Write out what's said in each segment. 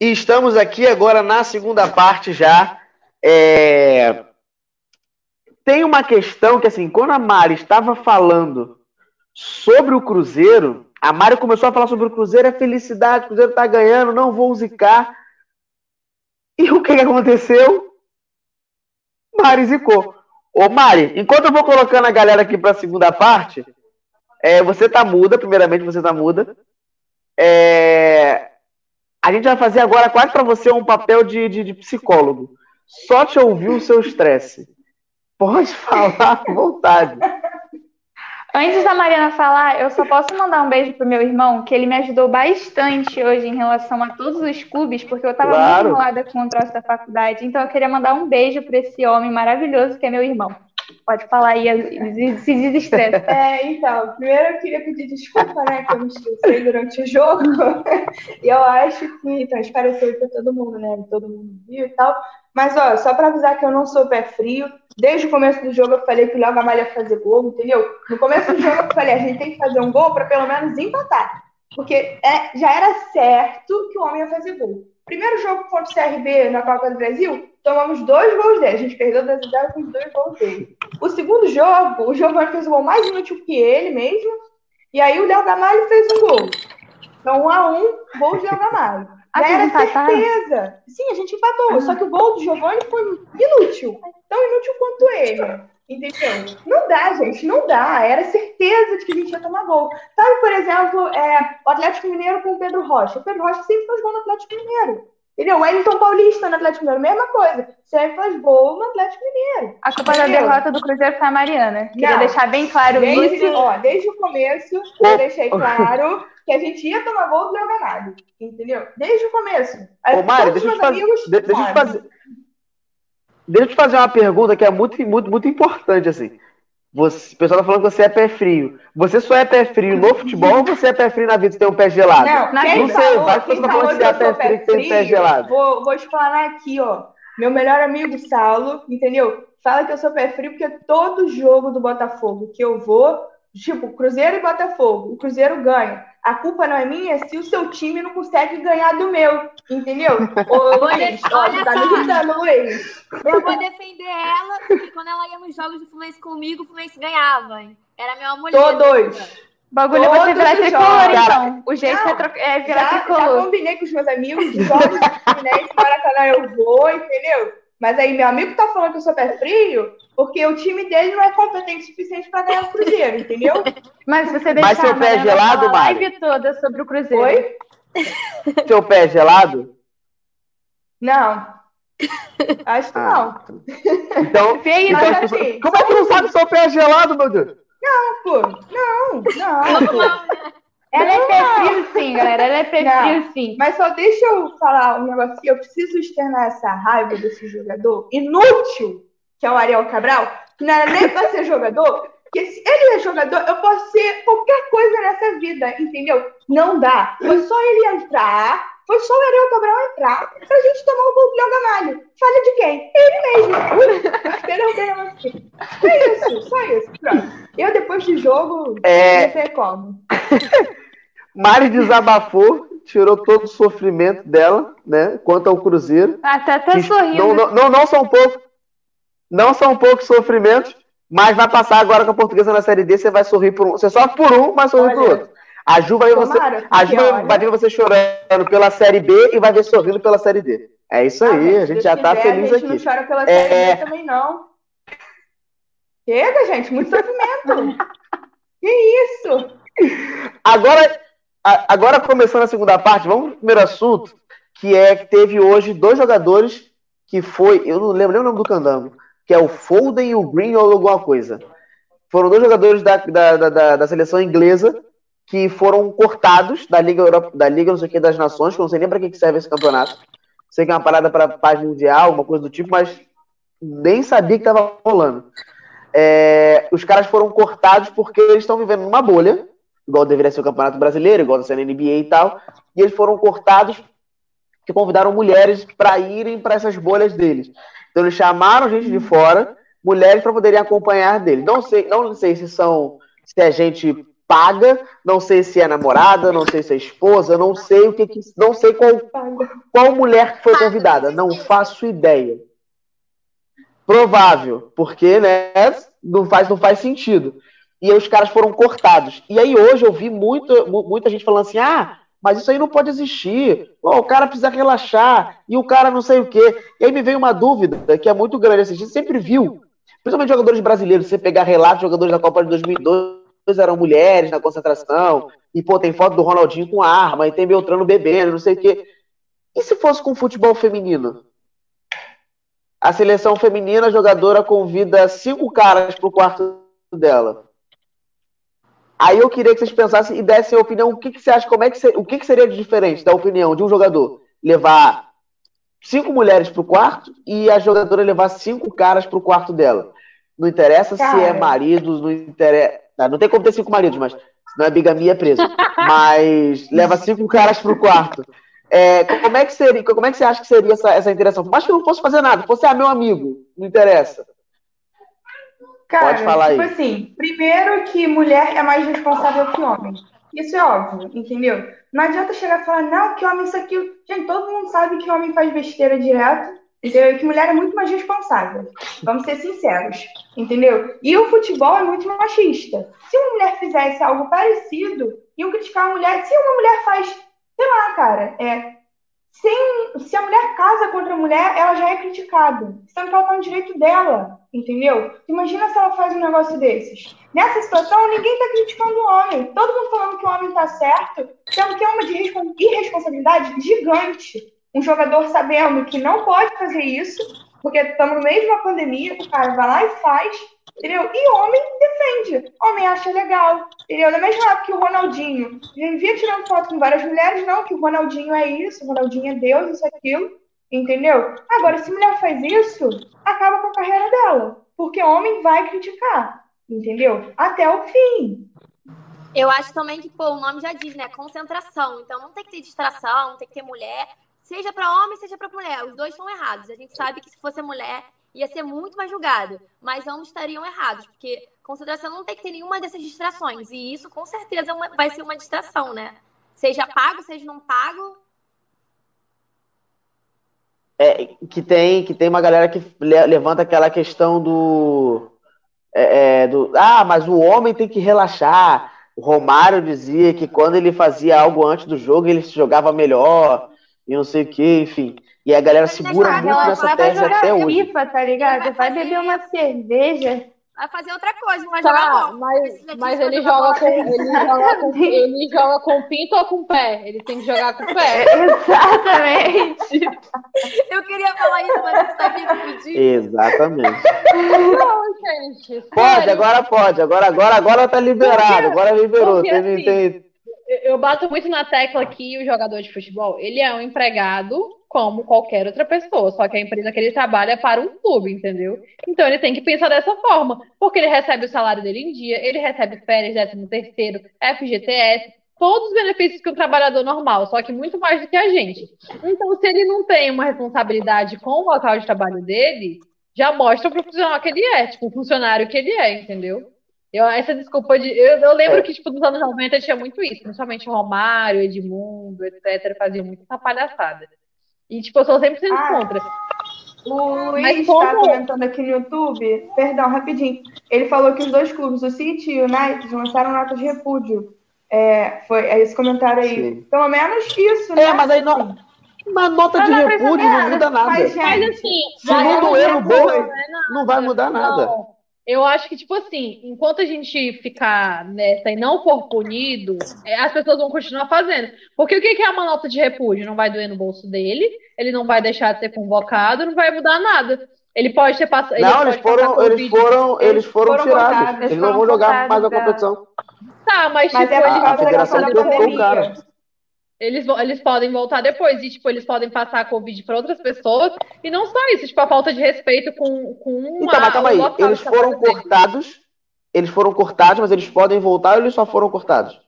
E estamos aqui agora na segunda parte já. É... Tem uma questão que, assim, quando a Mari estava falando sobre o Cruzeiro, a Mari começou a falar sobre o Cruzeiro, é felicidade, o Cruzeiro tá ganhando, não vou zicar. E o que, aconteceu? Mari zicou. Ô Mari, enquanto eu vou colocando a galera aqui para a segunda parte, é, você tá muda, primeiramente você tá muda. É, a gente vai fazer agora quase para você um papel de, de, de, psicólogo. Só te ouvir o seu estresse. Pode falar à vontade. Antes da Mariana falar, eu só posso mandar um beijo pro meu irmão, que ele me ajudou bastante hoje em relação a todos os clubes, porque eu estava claro. muito enrolada com o troço da faculdade. Então eu queria mandar um beijo para esse homem maravilhoso que é meu irmão. Pode falar aí, se desestressa. É, então, primeiro eu queria pedir desculpa, né, que eu me esqueci durante o jogo. e eu acho que transpareceu para todo mundo, né? Todo mundo viu e tal. Mas, ó, só para avisar que eu não sou pé frio, desde o começo do jogo eu falei que o Léo Gamalho ia fazer gol, entendeu? No começo do jogo eu falei, a gente tem que fazer um gol para pelo menos empatar. Porque é, já era certo que o homem ia fazer gol. Primeiro jogo contra o CRB na Copa do Brasil, tomamos dois gols dele. A gente perdeu 2 a 0 com dois gols dele. O segundo jogo, o Giovanni fez o gol mais inútil que ele mesmo. E aí o Léo Gamalho fez um gol. Então, um a um, gol de Léo Gamalho. Já era empataram? certeza. Sim, a gente empatou. Ah. Só que o gol do Giovanni foi inútil. Tão inútil quanto ele. Entendeu? Não dá, gente, não dá. Era certeza de que a gente ia tomar gol. Sabe, por exemplo, é, o Atlético Mineiro com o Pedro Rocha. O Pedro Rocha sempre faz gol no Atlético Mineiro. Entendeu? O Wellington Paulista no Atlético Mineiro, mesma coisa. Sempre faz gol no Atlético Mineiro. A culpa da derrota do Cruzeiro foi a Mariana. Queria não, deixar bem claro desde, isso. Ó, desde o começo, eu deixei claro que a gente ia tomar gol do Leonardo. Entendeu? Desde o começo. Ô, Mari, deixa eu, te fazer, deixa, eu te fazer, deixa eu te fazer uma pergunta que é muito, muito, muito importante, assim. Você, o pessoal tá falando que você é pé frio. Você só é pé frio no futebol ou você é pé frio na vida e tem um pé gelado? Não, não sei, falou, vai que você tá falando que você é pé frio e tem um pé gelado. Vou, vou explanar aqui, ó. Meu melhor amigo, Saulo, entendeu? Fala que eu sou pé frio porque todo jogo do Botafogo que eu vou, tipo, Cruzeiro e Botafogo, o Cruzeiro ganha. A culpa não é minha se o seu time não consegue ganhar do meu, entendeu? Ô, Luiz, olha tá me irritando, Luiz. Eu vou defender ela, porque quando ela ia nos jogos do Fluminense comigo, o Fluminense ganhava. Hein? Era minha mulher. Todos. O bagulho é você virar tricolor, então. O jeito não, é, é virar já, tricolor. Já combinei com os meus amigos, jogos do Fluminense, Maracanã eu vou, entendeu? Mas aí meu amigo tá falando que eu sou pé frio, porque o time dele não é competente o suficiente para ganhar o Cruzeiro, entendeu? Mas você deixar Mas seu pé é gelado, a live toda sobre o Cruzeiro. Oi? Seu pé é gelado? Não. Acho que ah. não. Então, Feio, então assim, como é que não sabe se seu pé é gelado, meu Deus? Não, pô. Não, não. Ela é perfil, sim, galera. Ela é perfil, sim. Mas só deixa eu falar um negócio aqui. Eu preciso externar essa raiva desse jogador inútil, que é o Ariel Cabral, que não era nem pra ser jogador. Porque se ele é jogador, eu posso ser qualquer coisa nessa vida, entendeu? Não dá. Foi só ele entrar, foi só o Ariel Cabral entrar pra gente tomar o gol do Léo Gamalho. Falha de quem? Ele mesmo. É isso, só isso. Pronto. Eu, depois do jogo, é... não sei como. Mari desabafou, tirou todo o sofrimento dela, né? Quanto ao Cruzeiro. Até até sorrindo. Não, não, não, não são pouco. Não são poucos sofrimentos, mas vai passar agora com a portuguesa na série D, você vai sorrir por um. Você sofre por um, mas sorri por outro. A Ju vai, você, a Ju vai ver você chorando pela série B e vai ver sorrindo pela série D. É isso aí, ah, a gente já tá quiser, feliz aqui. A gente aqui. não chora pela série é... B também, não. Chega, gente, muito sofrimento. que isso? Agora, agora começando a segunda parte, vamos pro primeiro assunto, que é que teve hoje dois jogadores que foi, eu não lembro nem o nome do candango, que é o Foden e o Green ou alguma coisa. Foram dois jogadores da, da, da, da seleção inglesa que foram cortados da Liga Europa, da Liga não sei o que das Nações, que eu não sei nem para que serve esse campeonato. Sei que é uma parada para paz mundial, uma coisa do tipo, mas nem sabia que estava rolando. É, os caras foram cortados porque eles estão vivendo numa bolha igual deveria ser o Campeonato Brasileiro, igual ser na NBA e tal, e eles foram cortados que convidaram mulheres para irem para essas bolhas deles. Então eles chamaram gente de fora, mulheres para poderem acompanhar dele. Não sei, não sei se são se é gente paga, não sei se é namorada, não sei se é esposa, não sei o que, que não sei qual, qual mulher foi convidada, não faço ideia. Provável, porque né, não faz não faz sentido. E aí os caras foram cortados. E aí hoje eu vi muito, muita gente falando assim: "Ah, mas isso aí não pode existir. Pô, o cara precisa relaxar e o cara não sei o quê". E aí me veio uma dúvida que é muito grande, assim, a gente sempre viu, principalmente jogadores brasileiros, você pegar relatos de jogadores da Copa de 2012 eram mulheres na concentração, e pô, tem foto do Ronaldinho com arma, e tem Beltrano bebendo, não sei o quê. E se fosse com futebol feminino? A seleção feminina, a jogadora convida cinco caras pro quarto dela. Aí eu queria que vocês pensassem e dessem a opinião, o que, que você acha, como é que você, o que, que seria diferente da opinião de um jogador levar cinco mulheres pro quarto e a jogadora levar cinco caras pro quarto dela. Não interessa Cara. se é marido, não interessa. Tá, não tem como ter cinco maridos, mas não é bigamia, é preso. mas leva cinco caras pro quarto. É, como, é que seria, como é que você acha que seria essa, essa interação? Mas que eu não fosse fazer nada, fosse ah, meu amigo, não interessa. Cara, Pode falar tipo aí. assim, primeiro que mulher é mais responsável que homem. Isso é óbvio, entendeu? Não adianta chegar e falar, não, que homem isso aqui. Gente, todo mundo sabe que homem faz besteira direto. Entendeu? Que mulher é muito mais responsável. Vamos ser sinceros. Entendeu? E o futebol é muito machista. Se uma mulher fizesse algo parecido, iam criticar a mulher. Se uma mulher faz, sei lá, cara, é. Sem, se a mulher casa contra a mulher, ela já é criticada. Sendo que ela tá no direito dela. Entendeu? Imagina se ela faz um negócio desses. Nessa situação, ninguém tá criticando o homem. Todo mundo falando que o homem tá certo, sendo que é uma de irresponsabilidade gigante um jogador sabendo que não pode fazer isso, porque estamos no meio de uma pandemia, o cara vai lá e faz, entendeu? E homem defende, homem acha legal, entendeu? Da mesma época que o Ronaldinho vivia tirando foto com várias mulheres, não, que o Ronaldinho é isso, o Ronaldinho é Deus, isso, aquilo, entendeu? Agora, se mulher faz isso, acaba com a carreira dela, porque homem vai criticar, entendeu? Até o fim. Eu acho também que, pô, o nome já diz, né? Concentração. Então não tem que ter distração, não tem que ter mulher seja para homem, seja para mulher. Os dois estão errados. A gente sabe que se fosse mulher, ia ser muito mais julgado. Mas ambos estariam errados, porque concentração não tem que ter nenhuma dessas distrações. E isso, com certeza, é vai ser uma distração, né? Seja pago, seja não pago. É, que tem, que tem uma galera que levanta aquela questão do, é, é, do. Ah, mas o homem tem que relaxar. O Romário dizia que quando ele fazia algo antes do jogo, ele se jogava melhor e não sei o que, enfim. E a galera segura muito nessa tese até hoje. FIFA, tá ligado? Vai beber uma cerveja. Vai fazer outra coisa, não vai tá, jogar Mas, mas ele, joga com, ele, joga com, ele joga com pinto ou com pé? Ele tem que jogar com pé. Exatamente. Eu queria falar isso, mas não sabia pedir. Exatamente. Não, gente. Pode, agora pode. Agora, agora, agora tá liberado. Agora liberou. Tem, assim, tem eu bato muito na tecla que o jogador de futebol, ele é um empregado como qualquer outra pessoa, só que a empresa que ele trabalha é para um clube, entendeu? Então ele tem que pensar dessa forma, porque ele recebe o salário dele em dia, ele recebe férias, décimo terceiro, FGTS, todos os benefícios que um trabalhador normal, só que muito mais do que a gente. Então, se ele não tem uma responsabilidade com o local de trabalho dele, já mostra o profissional que ele é, tipo, o funcionário que ele é, entendeu? Eu, essa desculpa de. Eu, eu lembro é. que, tipo, nos anos 90 tinha muito isso, principalmente o Romário, Edmundo, etc., faziam muito essa palhaçada. E, tipo, eu sou sempre sendo ah, contra. O Luiz está comentando aqui no YouTube, perdão, rapidinho. Ele falou que os dois clubes, o City e o United, lançaram nota de repúdio. É, foi é esse comentário aí. Sim. Pelo menos isso, né? É, mas aí não. Uma nota de repúdio não muda nada. Mas, mas assim, se não doer no bolso, não vai mudar nada. Não. Eu acho que, tipo assim, enquanto a gente ficar nessa e não for punido, é, as pessoas vão continuar fazendo. Porque o que é uma nota de repúdio? Não vai doer no bolso dele, ele não vai deixar de ser convocado, não vai mudar nada. Ele pode ter passado. Não, eles foram, eles foram, eles foram, foram tirados. Eles, não vão jogar mais a competição. Tá, mas, mas tipo, é a, a federação trocou o cara. Eles, eles podem voltar depois e, tipo, eles podem passar a Covid para outras pessoas. E não só isso, tipo, a falta de respeito com, com uma. Então, mas calma aí, eles foram cortados. Eles foram cortados, mas eles podem voltar ou eles só foram cortados?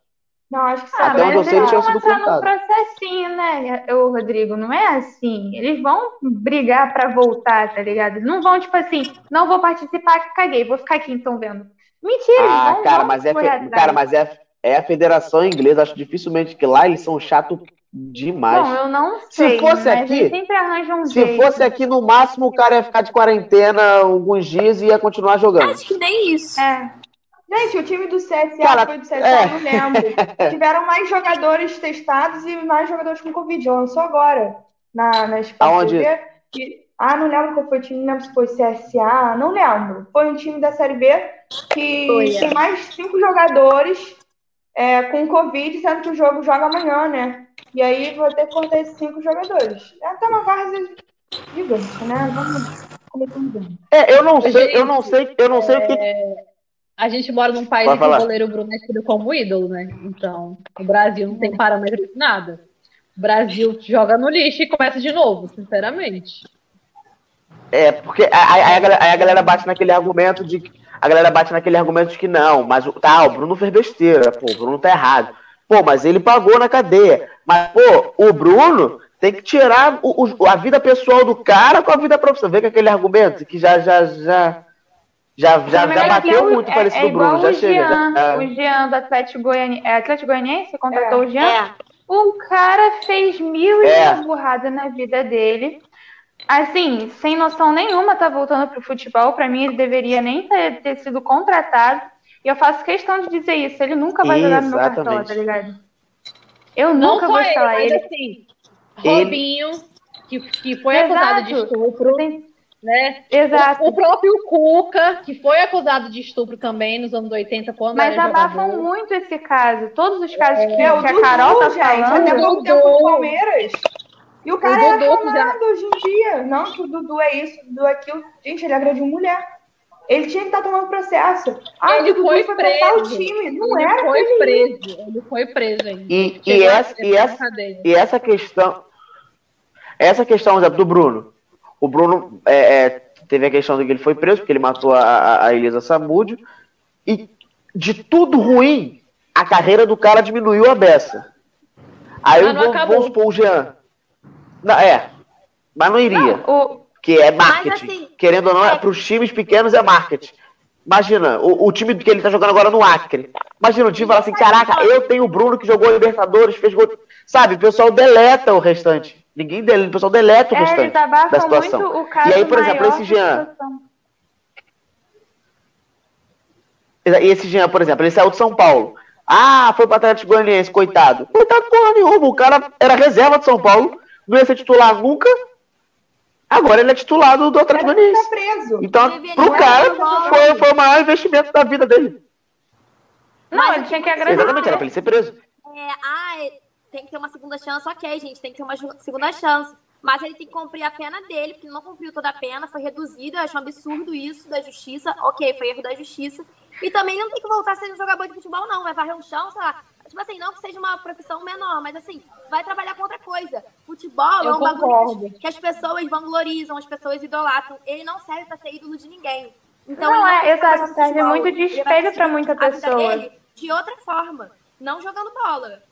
Não, acho que só. Ah, Até onde eu sei, eles tinham sido cortados. processinho, né, o Rodrigo? Não é assim. Eles vão brigar para voltar, tá ligado? Não vão, tipo assim, não vou participar, caguei, vou ficar aqui então vendo. Mentira, ah, cara, mas é, cara, mas é é a Federação Inglesa. Acho dificilmente que lá eles são chato demais. Não, eu não sei. Se fosse aqui, sempre arranja um se jeito. fosse aqui, no máximo o cara ia ficar de quarentena alguns dias e ia continuar jogando. Acho que nem isso. É. Gente, o time do CSA Cara, foi do CSA, é. eu não lembro. Tiveram mais jogadores testados e mais jogadores com Covid. Lançou agora na, na Aonde? TV. E- ah, não lembro qual foi o time, não lembro se foi CSA, não lembro. Foi um time da Série B que Foi, é. tem mais cinco jogadores é, com Covid, sendo que o jogo joga amanhã, né? E aí vou ter que cortar esses cinco jogadores. É até uma várzea gigante, né? Vamos. É, eu não sei, eu não sei, eu não sei o que. A gente mora num país Pode em que o goleiro Bruno é tido como ídolo, né? Então, o Brasil não tem parâmetro de nada. O Brasil joga no lixo e começa de novo, sinceramente. É, porque aí, a, galera, aí a galera bate naquele argumento de. que- A galera bate naquele argumento de que não, mas o- tá, o Bruno fez besteira, pô, o Bruno tá errado. Pô, mas ele pagou na cadeia. Mas, pô, o Bruno tem que tirar o- o- a vida pessoal do cara com a vida profissional. Vê com aquele argumento que já, já, já. Já, já, já é bateu que muito é, parecido é do Bruno, já o chega. Jean, já- o Jean do Atlético Goianiense. É Atlético Goianiense? Contratou É. o Jean? É. O cara fez mil e É. burrada na vida dele. Assim, sem noção nenhuma, tá voltando pro futebol. Pra mim, ele deveria nem ter, ter sido contratado. E eu faço questão de dizer isso. Ele nunca vai jogar no meu cartola, Exatamente. tá ligado? Eu Não nunca vou ele, escalar mas ele. assim, Ele- Robinho, que, que foi acusado de Exato. estupro, né? Exato. O, o próprio Cuca, que foi acusado de estupro também nos anos 80, quando Mas era abafam jogador. muito esse caso. Todos os casos que, É, o que a Dudu, Carol tá gente, até falando. pouco tempo no Palmeiras. E o cara O é já- aclamado hoje em dia. Não que o Dudu é isso, o Dudu é aquilo. Gente, ele agrediu mulher. Ele tinha que estar tomando processo. Ah, Ele o Dudu foi foi preso. time. Não ele era foi aquele. preso, ele foi preso ainda. E, e, essa, e, essa, e essa questão. Essa questão, exemplo, do Bruno. O Bruno é, é, teve a questão de que ele foi preso, porque ele matou a, a, Elisa Samúdio. E de tudo ruim, a carreira do cara diminuiu a beça. Aí Mas acabou. vamos supor o Jean. Não, é. Mas não iria. O, Que é marketing. assim, Querendo ou não, é, é- para os times pequenos é marketing. Imagina, o, o time que ele tá jogando agora no Acre. Imagina o time falar assim: caraca, eu tenho o Bruno que jogou Libertadores, fez gol. Sabe, o pessoal deleta o restante. Ninguém deleta, o pessoal deleta o é, restante da situação. o E aí, por exemplo, esse Jean. E esse Jean, por exemplo, ele saiu de São Paulo. Ah, foi para Atlético Goianiense, coitado. Coitado porra nenhuma, o cara era reserva de São Paulo, não ia ser titular nunca. Agora ele é titular do, do Atlético Goianiense. ficar preso. Então, Deveria pro cara, foi, foi o maior investimento da vida dele. Não, Mas ele tinha que Exatamente, era agradecer. pra ele ser preso. É, ah, tem que ter uma segunda chance, ok, gente, tem que ter uma segunda chance. Mas ele tem que cumprir a pena dele, porque ele não cumpriu toda a pena, foi reduzido, eu acho um absurdo isso da justiça. Ok, foi erro da justiça. E também não tem que voltar a ser um jogador de futebol, não. Vai varrer um chão, sei lá. Tipo assim, não que seja uma profissão menor, mas assim, vai trabalhar com outra coisa. Futebol Eu é um bagulho concordo. que as- que as pessoas vanglorizam, as pessoas idolatram. Ele não serve pra ser ídolo de ninguém. Então, Não, é, exato, serve futebol. muito de espelho conseguir muita pessoa. dele de outra forma, não jogando bola.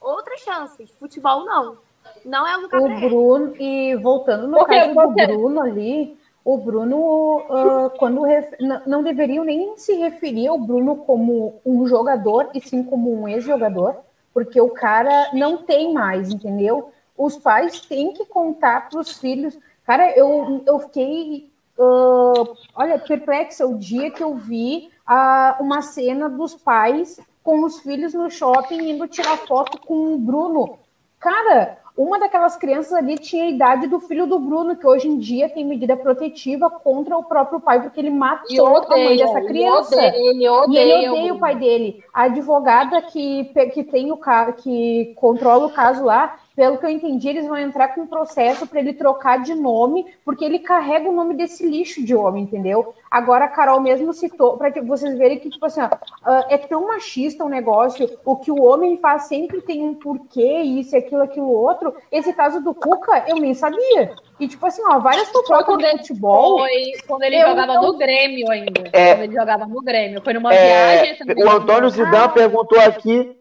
Outras chances. Futebol, não. Não é o lugar O pra ele. Bruno, e voltando no Porque caso do Bruno ali, o Bruno, ah, quando ref- não deveriam nem se referir ao Bruno como um jogador, e sim como um ex-jogador, porque o cara não tem mais, entendeu? Os pais têm que contar para os filhos. Cara, eu, eu fiquei, ah, olha, perplexa o dia que eu vi ah, uma cena dos pais com os filhos no shopping indo tirar foto com o Bruno. Cara, uma daquelas crianças ali tinha a idade do filho do Bruno, que hoje em dia tem medida protetiva contra o próprio pai, porque ele E matou a mãe dessa ele criança. odeia, ele E odeia, ele odeia o pai dele. A advogada que, que tem o que controla o caso lá, pelo que eu entendi, eles vão entrar com um processo para ele trocar de nome, porque ele carrega o nome desse lixo de homem, entendeu? Agora a Carol mesmo citou, para que vocês verem que, tipo assim, ó, ah, é tão machista o negócio, o que o homem faz sempre tem um porquê, isso, aquilo, aquilo, outro. Esse caso do Cuca, eu nem sabia. E, tipo assim, ó, várias fofocas quando de futebol. foi quando ele jogava não- no Grêmio ainda. É. Quando ele jogava no Grêmio. Foi numa É, viagem. o. Antônio Zidane Ah. perguntou aqui.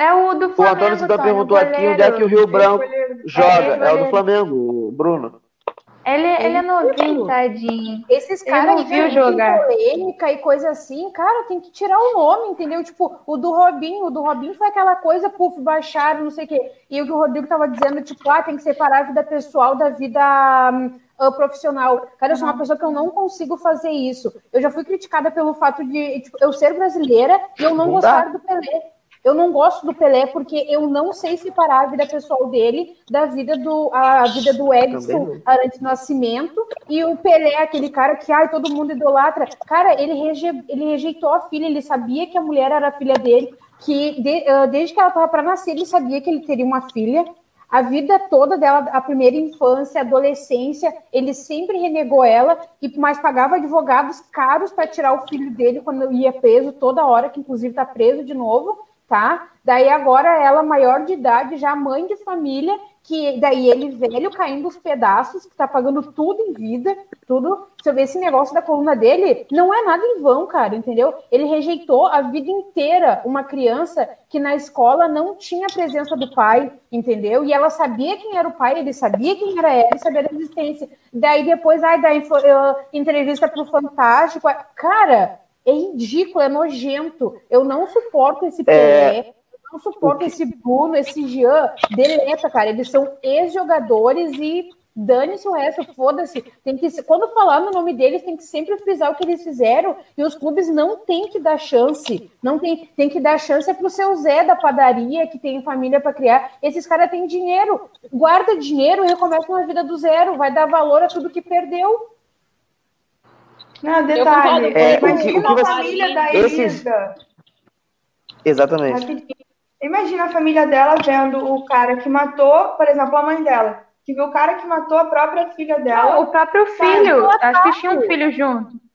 É o do O Flamengo. Antônio Zidane Tony, perguntou o aqui onde é que o goleiro. Rio Branco Goleiro. joga. É, o do goleiro. Flamengo, o Bruno. É Ele, é ele é novinho, tadinho. Esses caras viu jogar. polêmica e coisa assim, cara, tem que tirar o nome, entendeu? Tipo, o do Robinho, o do Robinho foi aquela coisa, puf, baixaram, não sei o quê. E o que o Rodrigo tava dizendo, tipo, ah, tem que separar a vida pessoal da vida uh, profissional. Cara, eu sou uma pessoa que eu não consigo fazer isso. Eu já fui criticada pelo fato de tipo, eu ser brasileira e eu não, não gostar dá. do Pelé. Eu não gosto do Pelé porque eu não sei separar a vida pessoal dele da vida do a vida do Edson Arantes Nascimento e o Pelé, aquele cara que ai, todo mundo idolatra. Cara, ele, reje, ele rejeitou a filha, ele sabia que a mulher era a filha dele, que de, uh, desde que ela estava para nascer, ele sabia que ele teria uma filha. A vida toda dela, a primeira infância, adolescência, ele sempre renegou ela e mais pagava advogados caros para tirar o filho dele quando ia preso toda hora, que inclusive está preso de novo tá? Daí agora ela maior de idade, já mãe de família, que daí ele velho caindo os pedaços, que tá pagando tudo em vida, tudo. Você vê esse negócio da coluna dele, não é nada em vão, cara, entendeu? Ele rejeitou a vida inteira uma criança que na escola não tinha a presença do pai, entendeu? E ela sabia quem era o pai, ele sabia quem era ela, sabia da existência. Daí depois, ai, da uh, entrevista pro Fantástico, cara, é ridículo, é nojento. Eu não suporto esse é. Pelé, é... eu não suporto esse Bruno, esse Jean. Deleta, cara. Eles são ex-jogadores e dane-se o resto, foda-se. Tem que quando falar no nome deles, tem que sempre frisar o que eles fizeram e os clubes não têm que dar chance. Não tem, tem que dar chance é pro seu Zé da padaria que tem família para criar. Esses caras têm dinheiro, guarda dinheiro e recomeça uma vida do zero, vai dar valor a tudo que perdeu. Não, detalhe. É, imagina o que, o que a família da Elisa. Exatamente. Imagina a família dela vendo o cara que matou, por exemplo, a mãe dela. Que viu o cara que matou a própria filha dela. Não, o próprio filho. Acho que tinha um filho junto.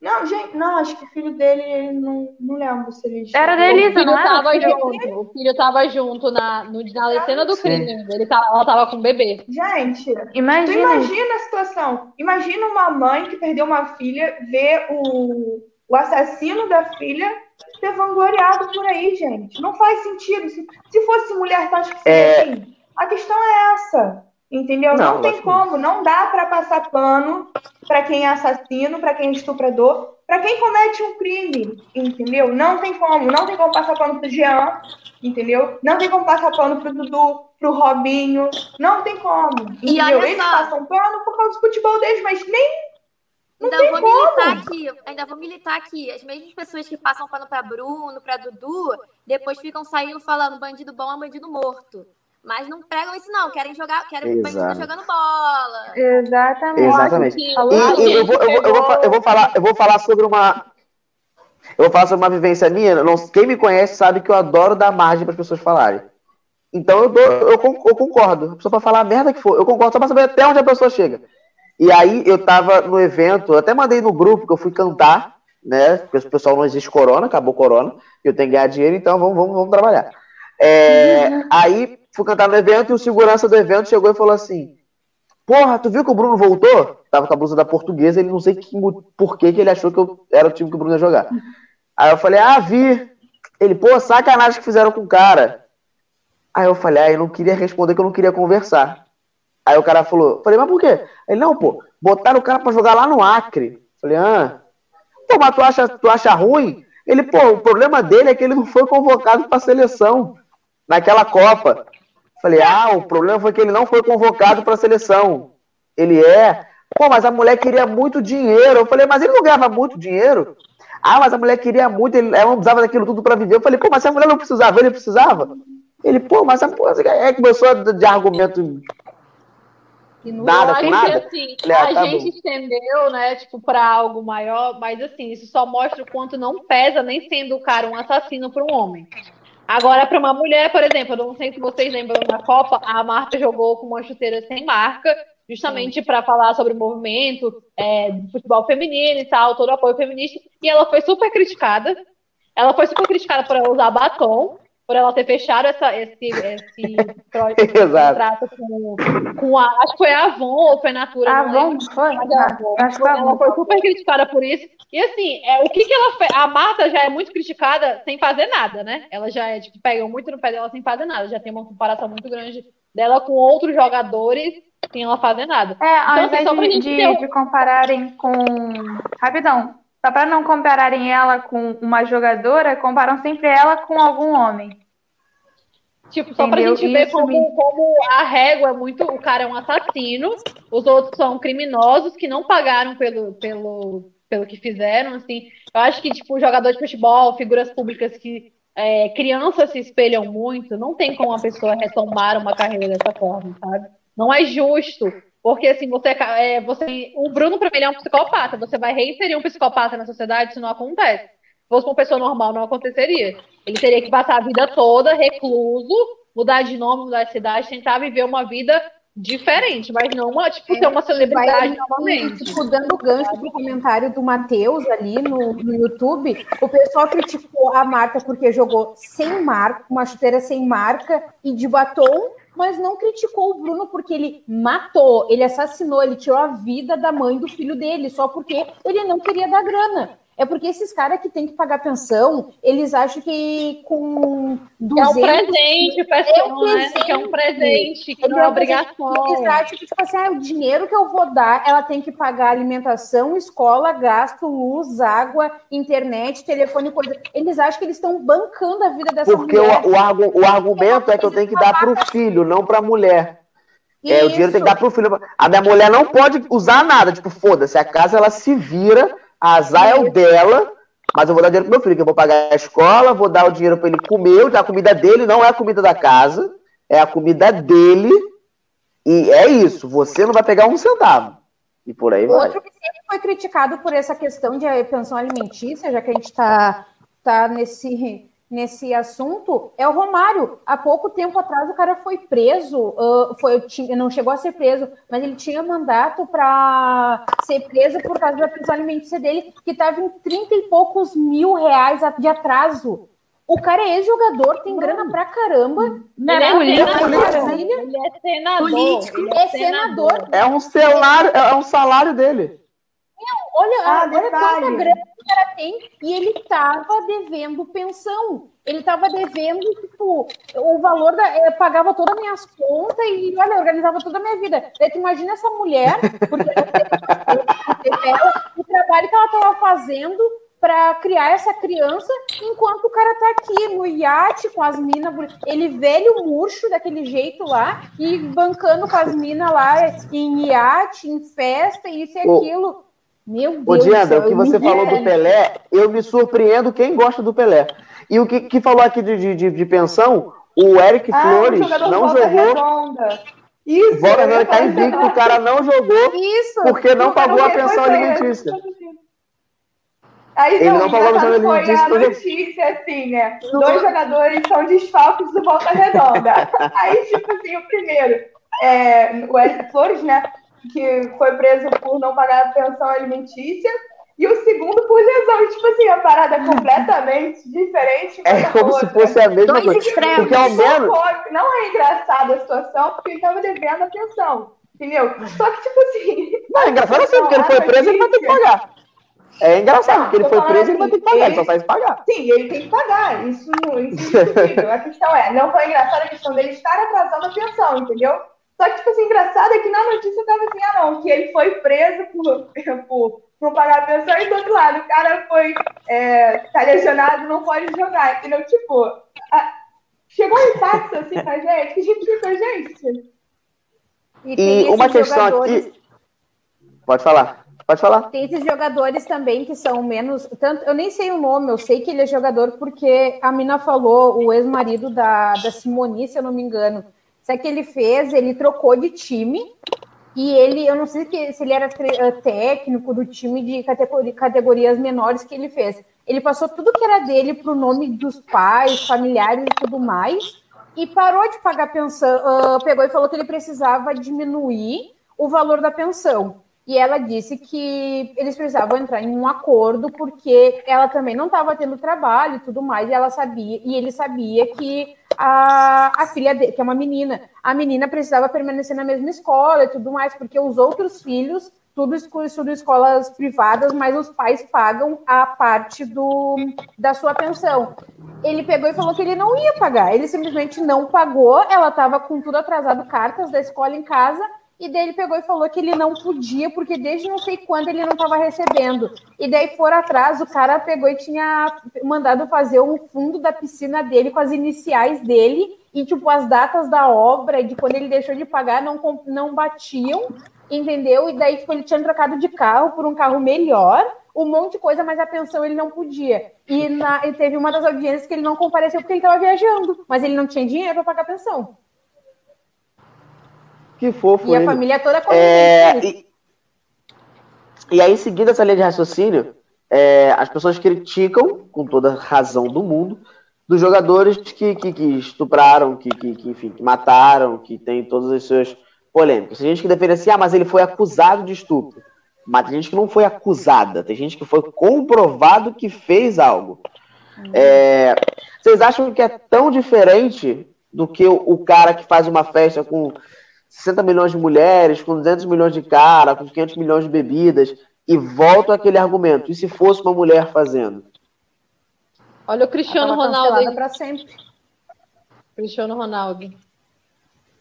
Não, gente, não, acho que o filho dele, não, não lembro se ele. Era da Elisa, não era? Tava junto, o filho tava junto na, no, na cena do crime. Ele tava, ela tava com o bebê. Gente, imagina. tu imagina a situação. Imagina uma mãe que perdeu uma filha, ver o, o assassino da filha ser vangloriado por aí, gente. Não faz sentido. Se, se fosse mulher, tá acho que seria é... assim. A questão é essa. Entendeu? Não, não tem como, não dá para passar pano para quem é assassino, para quem é estuprador, para quem comete um crime, entendeu? Não tem como, não tem como passar pano pro Jean, entendeu? Não tem como passar pano pro Dudu, pro Robinho, não tem como. Entendeu? Eles só. passam pano por causa do futebol deles, mas nem não ainda vou como. militar aqui, ainda vou militar aqui. As mesmas pessoas que passam pano para Bruno, para Dudu, depois ficam saindo falando bandido bom é bandido morto. Mas não pregam isso, não. Querem jogar, querem bandido jogando bola. Exatamente. Exatamente. E, e eu, vou, eu, vou, eu, vou, eu, vou, falar, eu vou falar sobre uma. Eu vou falar sobre uma vivência minha. Não, quem me conhece sabe que eu adoro dar margem para as pessoas falarem. Então eu, dou, eu, eu concordo. Só para falar a merda que for. Eu concordo só para saber até onde a pessoa chega. E aí eu tava no evento, eu até mandei no grupo que eu fui cantar, né? Porque o pessoal não existe corona, acabou corona, eu tenho que ganhar dinheiro, então vamos, vamos, vamos trabalhar. É. Aí fui cantar no evento e o segurança do evento chegou e falou assim: Porra, tu viu que o Bruno voltou? Tava com a blusa da portuguesa, ele não sei que, por que, que ele achou que eu era o time que o Bruno ia jogar. Aí eu falei, ah, vi. Ele, pô, sacanagem que fizeram com o cara. Aí eu falei, ah, eu não queria responder que eu não queria conversar. Aí o cara falou, falei, mas por quê? Ele, não, pô, botaram o cara pra jogar lá no Acre. Falei, ah. Pô, mas tu acha, tu acha ruim? Ele, pô, o problema dele é que ele não foi convocado pra seleção naquela Copa. Falei, ah, o problema foi que ele não foi convocado para a seleção. Ele é. Pô, mas a mulher queria muito dinheiro. Eu falei, mas ele não ganhava muito dinheiro. Ah, mas a mulher queria muito, ele, ela não precisava daquilo tudo para viver. Eu falei, pô, mas se a mulher não precisava, ele precisava. Ele, pô, mas a é começou de argumento nada com nada. Assim, falei, ah, a tá gente bom. estendeu, né, tipo, para algo maior, mas assim, isso só mostra o quanto não pesa nem sendo o cara um assassino para um homem. Agora, para uma mulher, por exemplo, eu não sei se vocês lembram na Copa, a Marta jogou com uma chuteira sem marca, justamente para falar sobre o movimento é, do futebol feminino e tal, todo o apoio feminista, e ela foi super criticada. Ela foi super criticada por usar batom, por ela ter fechado essa, esse, esse, contrato com, com a. Acho que foi a Avon ou foi a Natura. A Avon, foi. Avon. Acho que ela foi super criticada por isso. E assim, é, o que, que ela fez? A Marta já é muito criticada sem fazer nada, né? Ela já é, tipo, pegam muito no pé dela sem fazer nada. Já tem uma comparação muito grande dela com outros jogadores sem ela fazer nada. É, ao Então, assim, invés só pra de, gente de- ter de compararem com. Rapidão. Só para não compararem ela com uma jogadora, comparam sempre ela com algum homem. Tipo, só pra Entendeu? gente ver como, me- como a régua é muito. O cara é um assassino, os outros são criminosos que não pagaram pelo, pelo, pelo que fizeram. Assim. Eu acho que, tipo, jogador de futebol, figuras públicas que é, crianças se espelham muito, não tem como uma pessoa retomar uma carreira dessa forma, sabe? Não é justo. Porque assim, você, é, você. O Bruno, pra mim, ele é um psicopata. Você vai reinserir um psicopata na sociedade, isso não acontece. Se fosse uma pessoa normal, não aconteceria. Ele teria que passar a vida toda recluso, mudar de nome, mudar de cidade, tentar viver uma vida diferente, mas não uma, tipo, ser uma celebridade Vai, novamente. Tipo, dando gancho pro comentário do Matheus ali no, no YouTube, o pessoal criticou a Marta porque jogou sem marca, uma chuteira sem marca e de batom, mas não criticou o Bruno porque ele matou, ele assassinou, ele tirou a vida da mãe do filho dele, só porque ele não queria dar grana. É porque esses caras que têm que pagar pensão, eles acham que com É 200 um presente, pessoal, É um né? Que é um presente, que não é obrigação. Eles acham que, tipo assim, ah, o dinheiro que eu vou dar, ela tem que pagar alimentação, escola, gasto, luz, água, internet, telefone, coisa. Eles acham que eles estão bancando a vida dessa Porque mulher. o, o, argu- o argumento é que eu tenho que dar pro filho, não pra mulher. É, o dinheiro tem que dar pro filho. A minha mulher não pode usar nada. Tipo, foda-se, a casa ela se vira, a azar é o dela, mas eu vou dar dinheiro pro meu filho, que eu vou pagar a escola, vou dar o dinheiro pra ele comer, a comida dele não é a comida da casa, é a comida dele. E é isso, você não vai pegar um centavo. E por aí vai. Outro que sempre foi criticado por essa questão de pensão alimentícia, já que a gente está tá nesse, nesse assunto, é o Romário. Há pouco tempo atrás o cara foi preso, foi, não chegou a ser preso, mas ele tinha mandato para ser preso por causa da pensão alimentícia dele, que estava em 30 e poucos mil reais de atraso. O cara é ex-jogador, tem grana pra caramba. Não Ele é é político? senador. Brasília. Ele é senador. Político. Ele É senador. É um salário, é um salário dele. Olha, Ah, olha quanta grana que o cara tem. E ele estava devendo pensão. Ele estava devendo, tipo, o valor da. eh, pagava todas as minhas contas e, olha, organizava toda a minha vida. Daí tu imagina essa mulher, porque ela, o trabalho que ela estava fazendo para criar essa criança, enquanto o cara tá aqui no iate com as minas, ele velho murcho daquele jeito lá, e bancando com as minas lá em iate, em festa, isso e aquilo. Meu Deus Ô, Diandra, céu, o que você ninguém- falou do Pelé, eu me surpreendo quem gosta do Pelé. E o que, que falou aqui de, de, de- pensão, o Eric Ah, Flores não jogou. redonda. Isso. Volta Redonda tá invicto, o cara não jogou Isso! porque não pagou a pensão foi- alimentícia. Aí Ele não pagou a pensão engraçado foi alimentícia, a notícia, assim, né? Dois jogadores são desfalques do Volta Redonda. Aí, tipo assim, o primeiro, é, o Eric Flores, né? Que foi preso por não pagar a pensão alimentícia. E o segundo por lesão. E, tipo assim, a parada é completamente diferente. É da como se outra. fosse a mesma Dois coisa. extremos. Porque ao Não menos. Não é engraçada a situação, porque ele tava devendo a pensão. Entendeu? Só que, tipo assim. Não, é engraçado assim, porque ele foi preso, ele vai ter que pagar. É engraçado, porque ele foi preso, ele vai ter que assim, pagar, ele só faz pagar. Sim, ele tem que pagar. Isso, isso é. A questão é, não foi engraçada a questão dele estar atrasando a pensão, entendeu? Só que, tipo assim, engraçado é que na notícia tava assim, ah não, que ele foi preso por, por não pagar a pensão, e do outro lado, o cara foi, é, tá lesionado, não pode jogar, entendeu? Tipo, a- chegou um impacto assim pra gente, que a gente fica, gente, E, tem E uma esses questão jogadores- aqui. Pode falar, pode falar. Tem esses jogadores também que são menos. Tanto, eu nem sei o nome, eu sei que ele é jogador porque a Mina falou, o ex-marido da, da Simoni, se eu não me engano. Sabe o que ele fez? Ele trocou de time e ele, eu não sei se ele era eh, técnico do time de categori- categorias menores que ele fez. Ele passou tudo que era dele pro nome dos pais, familiares e tudo mais, e parou de pagar pensão. ah, pegou e falou que ele precisava diminuir o valor da pensão. E ela disse que eles precisavam entrar em um acordo porque ela também não estava tendo trabalho e tudo mais, e ela sabia, e ele sabia que a, a filha dele, que é uma menina, a menina precisava permanecer na mesma escola e tudo mais, porque os outros filhos, tudo tudo escolas privadas, mas os pais pagam a parte do, da sua pensão. Ele pegou e falou que ele não ia pagar, ele simplesmente não pagou, ela estava com tudo atrasado, cartas da escola em casa, E daí ele pegou e falou que ele não podia, porque desde não sei quando ele não estava recebendo. E daí foram atrás, o cara pegou e tinha mandado fazer um fundo da piscina dele com as iniciais dele e, tipo, as datas da obra, de quando ele deixou de pagar, não, não batiam, entendeu? E daí, tipo, ele tinha trocado de carro por um carro melhor, um monte de coisa, mas a pensão ele não podia. E, na, e teve uma das audiências que ele não compareceu porque ele estava viajando, mas ele não tinha dinheiro para pagar a pensão. Que fofo. E ele. a família toda é, e, e aí, seguindo essa linha de raciocínio, é, as pessoas criticam, com toda razão do mundo, dos jogadores que, que, que estupraram, que, que, que, enfim, que mataram, que tem todas as suas polêmicas. Tem gente que defende assim, ah, mas ele foi acusado de estupro. Mas tem gente que não foi acusada, tem gente que foi comprovado que fez algo. É, vocês acham que é tão diferente do que o, o cara que faz uma festa com 60 milhões de mulheres, com 200 milhões de cara, com 500 milhões de bebidas, e volta aquele argumento. E se fosse uma mulher fazendo? Olha o Cristiano Ronaldo para sempre. Cristiano Ronaldo.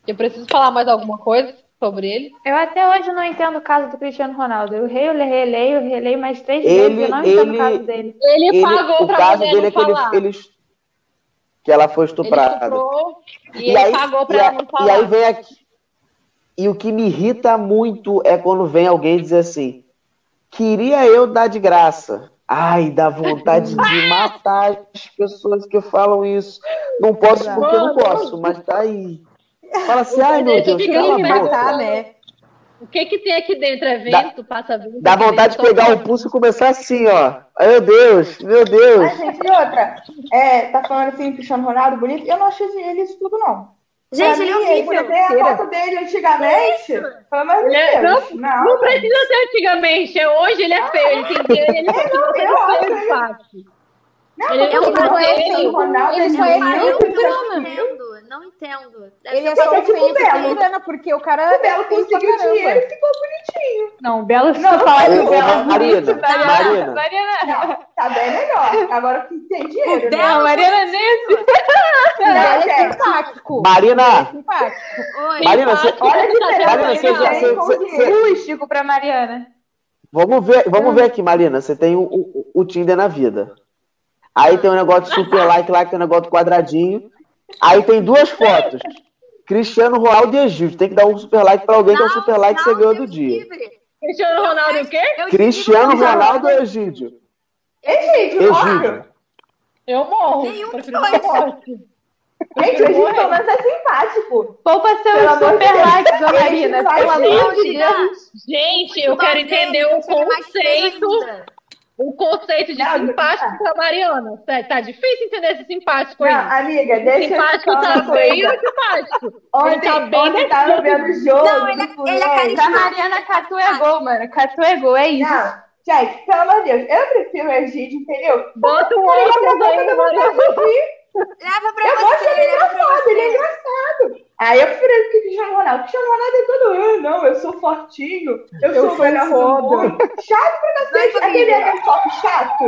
Eu preciso falar mais alguma coisa sobre ele? Eu até hoje não entendo o caso do Cristiano Ronaldo. Eu releio, releio, releio mais três ele, vezes. Eu não entendo ele, o caso dele. Ele, ele pagou para O caso dele é que ele, ele, que ela foi estuprada. Ele e, e, ele aí, pagou para ela não falar. E aí vem aqui. E o que me irrita muito é quando vem alguém dizer assim: queria eu dar de graça. Ai, dá vontade de matar as pessoas que falam isso. Não posso porque não posso, mas tá aí. Fala assim, ai meu Deus, cala a boca. Né? O que que tem aqui dentro? É vento? Dá, passa vento? Dá vontade de pegar o pulso e começar assim, ó. Ai, meu Deus, meu Deus. Ai, gente, e outra, é, tá falando assim, Cristiano Ronaldo, bonito. Eu não achei ele isso tudo, não. Gente, ele é horrível. Tem a foto dele antigamente. Amor de é. Não, não, não precisa ser antigamente. É hoje ele é feio. Ele tem dinheiro, ele sendo feio. Não, ele é um feio. Ronaldo, ele é feio por grana. Não entendo, não entendo. Deve ele é só feio tipo por grana, porque o cara... O Belo conseguiu dinheiro e ficou bonitinho. Não, o Belo... Não, fala que o Belo... Marina, Marina. Marina. Tá bem melhor. Agora que tem dinheiro. O Belo, Marina nesse... Ele é simpático. Marina! Ele é simpático. Oi, Marina, você... Olha que Marina, você já... Rústico pra Mariana. Vamos ver, vamos ver aqui, Marina. Você tem o, o, o Tinder na vida. Aí tem um negócio de super like lá, que tem um negócio do quadradinho. Aí tem duas fotos. Cristiano Ronaldo e Egídio. Tem que dar um super like pra alguém que é o super like que você ganhou do dia. Cristiano Ronaldo o quê? Cristiano Ronaldo e Egídio. Egídio, Egídio. Eu morro. Nenhum que morte. Gente, o Egídio pelo menos é simpático. Poupa seus super likes, Dona Marina. Pelo amor de Deus. Gente, eu quero entender o conceito o conceito de não, simpático para Mariana. Tá, tá difícil entender esse simpático aí. Não, amiga, deixa simpático eu tá bem ou simpático? Ontem, ele tá bem ontem tava vendo o jogo. Não, ele, é, ele é carismático. A Mariana catuegou, mano. Catuegou, é isso. Não, gente, pelo amor de Deus, eu prefiro o Egídio, entendeu? Bota o outro aí, Mariana. Leva pra eu você. Eu gosto ele engraçado, ele é engraçado. Aí eu prefiro ele que Cristiano Ronaldo. Cristiano Ronaldo é todo, ah, não, eu sou fortinho, eu, eu sou melhor rodo. Chato pra cacete. Aquele é aquele foto chato,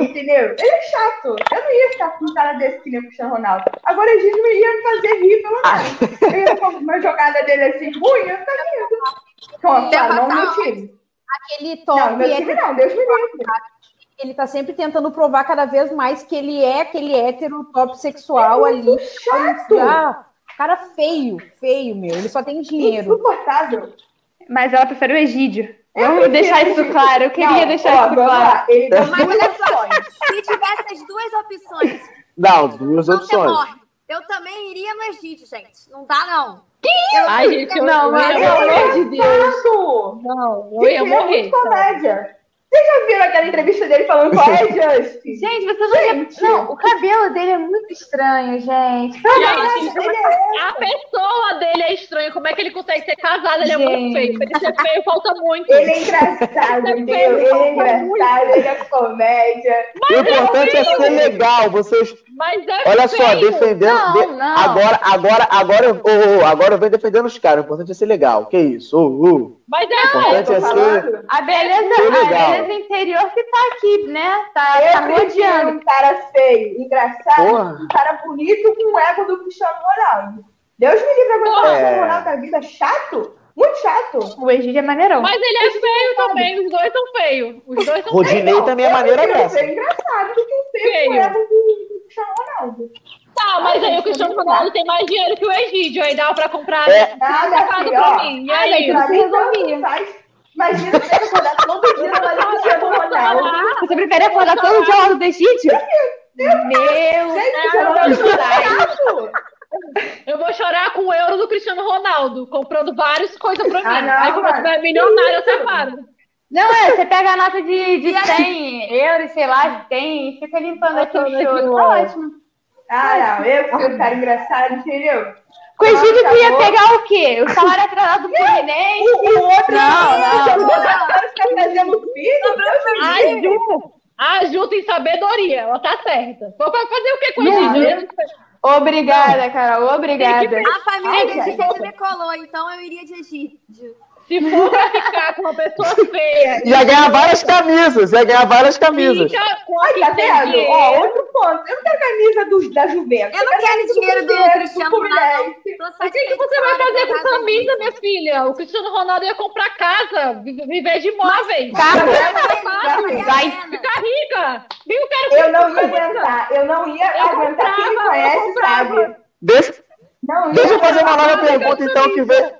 entendeu? Ele é chato. Eu não ia ficar com um cara desse que nem o Cristiano Ronaldo. Agora a gente ia me fazer rir, pelo menos. Eu ia com uma jogada dele assim, ruim, eu ficaria rindo. Claro, não meu time. Aquele top. Não, meu time não, Deus me livre ele tá sempre tentando provar cada vez mais que ele é aquele hétero top sexual é ali. Chato. Ah, cara feio, feio, meu. Ele só tem dinheiro. Insuportável. Mas ela prefere o Egídio. Vamos deixar isso claro. Eu queria não, deixar ó, isso claro. Ele deu Mas olha só, se tivesse as duas opções. Não, duas opções. Eu também iria no Egídio, gente. Não dá, não. Que isso? Ai, gente, eu não, mas pelo amor de Deus. Não, eu ia morrer. Comédia. Vocês já viram aquela entrevista dele falando qual é Justin? Gente, você não gente. Não, o cabelo dele é muito estranho, gente. gente é... A pessoa dele é estranha. Como é que ele consegue ser casado? Ele gente. é muito feio. Ele ser feio, falta muito. Ele é engraçado, ele, feio, ele é engraçado, ele é comédia. Mas o importante é, é ser legal. Vocês. Mas é Olha feio. só, defendendo. Não, não. Agora, agora, agora, oh, oh, agora eu venho defendendo os caras. O importante é ser legal. Que isso? Oh, oh. Mas é, o importante é ser. A beleza, a beleza interior que tá aqui, né? Tá, eu tá rodeando. um cara feio, engraçado, Porra. um cara bonito com o ego do Cristiano Ronaldo. Deus me livre agora o Cristiano Ronaldo da vida chato. Muito chato. O Egídio é maneirão. Mas ele é feio também, os dois são feios. Os dois são Rodinei feios. também é dessa. achei engraçado que tem feio Feio. com ela do do Cristiano Ronaldo. Tá, mas aí o Cristiano Ronaldo tem mais dinheiro que o Egídio, aí dá pra comprar É. Nada, pra mim. E aí? daí Pra mim. Imagina você acordar todo dia no Cristiano Ronaldo. Você prefere acordar todo dia ao lado do Egídio? Meu isso? Eu vou chorar com o euro do Cristiano Ronaldo, comprando várias coisas pra mim. Ah, não, aí quando eu tiver milionário, eu separo. Não, é, você pega a nota de, de 100 euros, sei lá, de 100 e fica limpando aqui o choro. Tá ótimo. Ah, não, eu que sou cara engraçado, entendeu? Com o Egídio tu ia pegar o quê? O salário atrasado do Fluminense? O, o outro Não, não. O outro cara fica trazendo filho, Deus me A livre. Ju, a Ju tem sabedoria, ela tá certa. Vou fa- fazer o que com o Não, Egídio? Obrigada, Carol, obrigada. A família Ai, de. Egídio decolou, então eu iria de Egídio. Se for pra ficar com uma pessoa feia, Ia ganhar várias camisas, ia ganhar várias camisas. fica com a Ai, que tá vendo? Ó, outro ponto. Eu não quero camisa do, da Juventus. Eu não quero dinheiro do Cruzeiro, Cristiano. Ronaldo. O que, que você vai fazer com camisa, minha filha? O Cristiano Ronaldo ia comprar casa, vi- viver de imóveis. Carro. Vai, Vai. Ficar rica. Eu quero Eu não ia aguentar. Eu não ia Eu aguentar. Quem me conhece sabe. Deixa, Não ia deixa eu fazer uma nova pergunta, então, que vem.